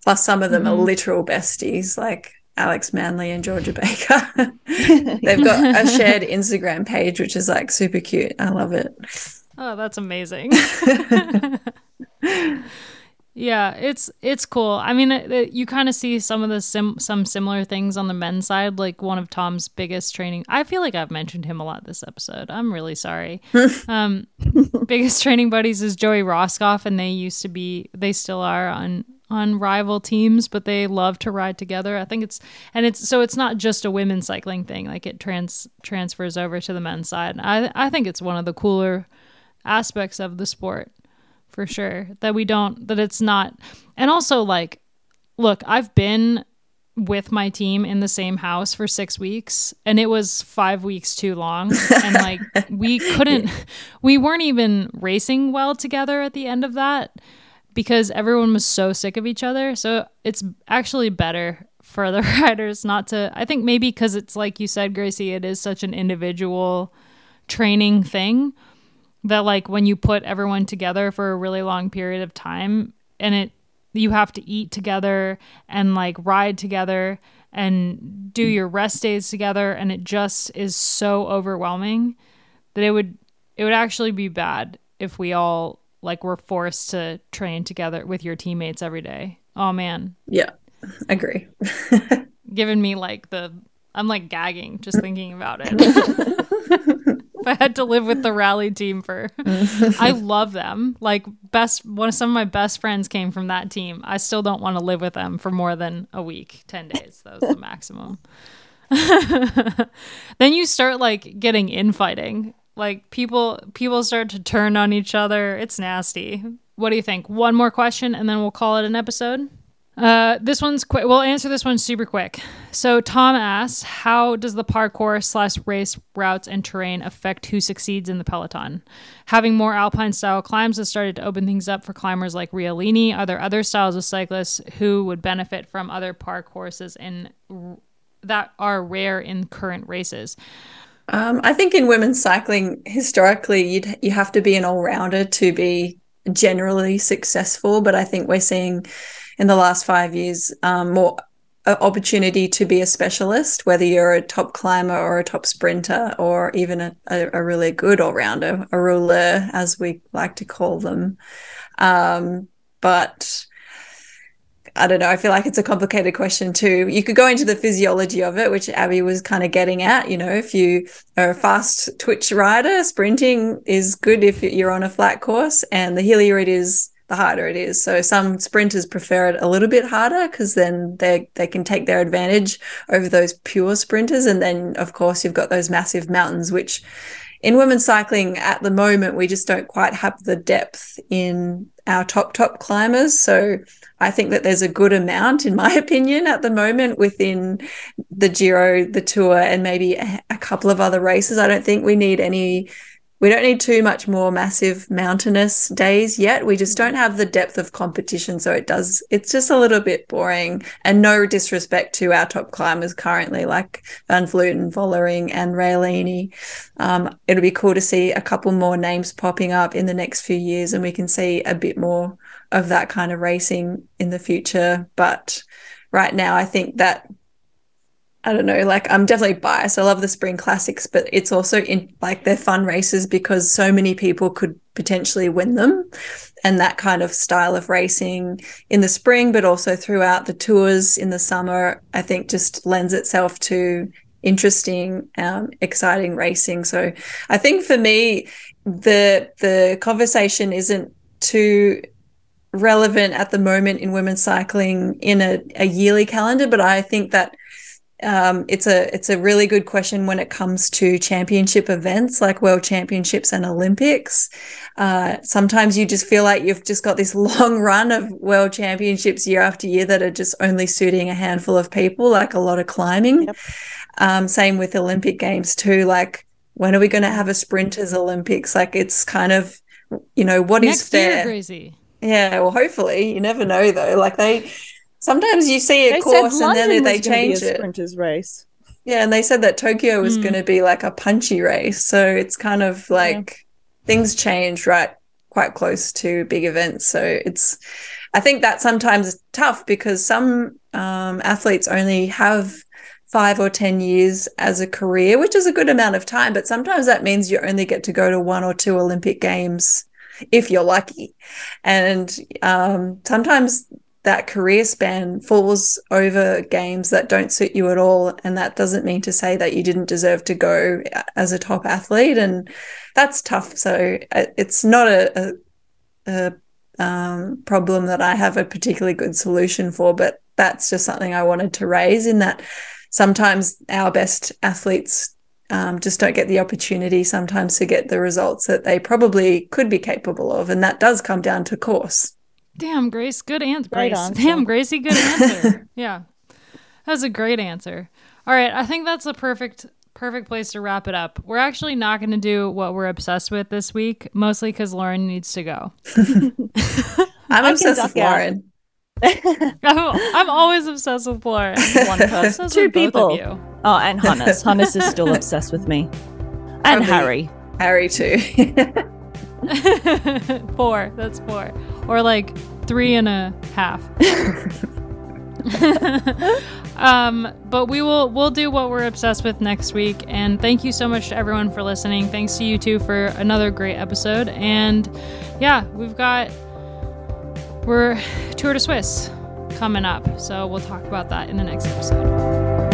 Plus, some of them are Mhm. literal besties, like Alex Manly and Georgia Baker. They've got a shared Instagram page, which is like super cute. I love it. Oh, that's amazing. yeah, it's it's cool. I mean, it, it- you kind of see some of the sim- some similar things on the men's side. Like one of Tom's biggest training. I feel like I've mentioned him a lot this episode. I'm really sorry. um, biggest training buddies is Joey Rosskopf, and they used to be. They still are on on rival teams, but they love to ride together. I think it's and it's so it's not just a women's cycling thing. Like it trans transfers over to the men's side. I I think it's one of the cooler aspects of the sport for sure that we don't that it's not and also like look i've been with my team in the same house for six weeks and it was five weeks too long and like we couldn't we weren't even racing well together at the end of that because everyone was so sick of each other. So it's actually better for the riders not to i think maybe because it's like you said gracie it is such an individual training thing that like when you put everyone together for a really long period of time and it you have to eat together and like ride together and do your rest days together and it just is so overwhelming that it would it would actually be bad if we all like were forced to train together with your teammates every day. Oh man, Yeah, agree. giving me like the I'm like gagging just thinking about it. if I had to live with the rally team for I love them. Like best one of some of my best friends came from that team. I still don't want to live with them for more than a week, 10 days. That was the maximum. then you start like getting infighting. Like people people start to turn on each other. It's nasty. What do you think? One more question and then we'll call it an episode. Uh, this one's quick. We'll answer this one super quick. So Tom asks, "How does the parcours slash race routes and terrain affect who succeeds in the peloton? Having more alpine style climbs has started to open things up for climbers like Realini. Are there other styles of cyclists who would benefit from other park courses in that are rare in current races?" Um, I think in women's cycling, historically, you'd you have to be an all rounder to be generally successful. But I think we're seeing in the last five years um, more opportunity to be a specialist, whether you're a top climber or a top sprinter or even a, a, a really good all rounder, a rouleur, as we like to call them. Um, but I don't know. I feel like it's a complicated question too. You could go into the physiology of it, which Abby was kind of getting at. You know, if you are a fast twitch rider, sprinting is good if you're on a flat course, and the it is, the harder it is. So some sprinters prefer it a little bit harder because then they they can take their advantage over those pure sprinters. And then of course you've got those massive mountains, which in women's cycling at the moment we just don't quite have the depth in our top top climbers. So I think that there's a good amount, in my opinion, at the moment within the Giro, the Tour, and maybe a, a couple of other races. I don't think we need any we don't need too much more massive mountainous days yet. We just don't have the depth of competition. So it does, it's just a little bit boring and no disrespect to our top climbers currently, like Van Vleuten, Vollering and Realini. Um, it'll be cool to see a couple more names popping up in the next few years and we can see a bit more of that kind of racing in the future. But right now, I think that I don't know, like I'm definitely biased. I love the spring classics, but it's also in like they're fun races because so many people could potentially win them. And that kind of style of racing in the spring, but also throughout the tours in the summer, I think just lends itself to interesting, um, exciting racing. So I think for me, the the conversation isn't too relevant at the moment in women's cycling in a, a yearly calendar, but I think that um, it's a it's a really good question when it comes to championship events like world championships and Olympics. Uh, sometimes you just feel like you've just got this long run of world championships year after year that are just only suiting a handful of people, like a lot of climbing. Yep. Um, same with Olympic Games too. Like, when are we going to have a sprinters Olympics? Like, it's kind of, you know, what Next is fair? Year, Yeah, well, hopefully, you never know though. Like they Sometimes you see a they course and then they change it. Sprinters race. Yeah, and they said that Tokyo was mm. going to be like a punchy race, so it's kind of like yeah. things change right quite close to big events. So it's, I think that sometimes is tough because some um, athletes only have five or 10 years as a career, which is a good amount of time. But sometimes that means you only get to go to one or two Olympic Games if you're lucky. And um, sometimes that career span falls over games that don't suit you at all. And that doesn't mean to say that you didn't deserve to go as a top athlete. And that's tough. So uh, it's not a, a, a um, problem that I have a particularly good solution for, but that's just something I wanted to raise in that sometimes our best athletes um, just don't get the opportunity sometimes to get the results that they probably could be capable of. And that does come down to course. Damn, Grace, good answer. Grace. Answer. Damn, Gracie, good answer. yeah. That was a great answer. All right, I think that's a perfect perfect place to wrap it up. We're actually not going to do what we're obsessed with this week, mostly cuz Loren needs to go. I'm obsessed with Loren. I'm, I'm, always obsessed with Loren. One person. Two people. you. Oh, and Hannes. Hannes is still obsessed with me. And Probably Harry. Harry too. four. That's four. Or like three and a half. um, but we will we'll do what we're obsessed with next week. And thank you so much to everyone for listening. Thanks to you too for another great episode. And yeah, we've got we're Tour de Swiss coming up. So we'll talk about that in the next episode.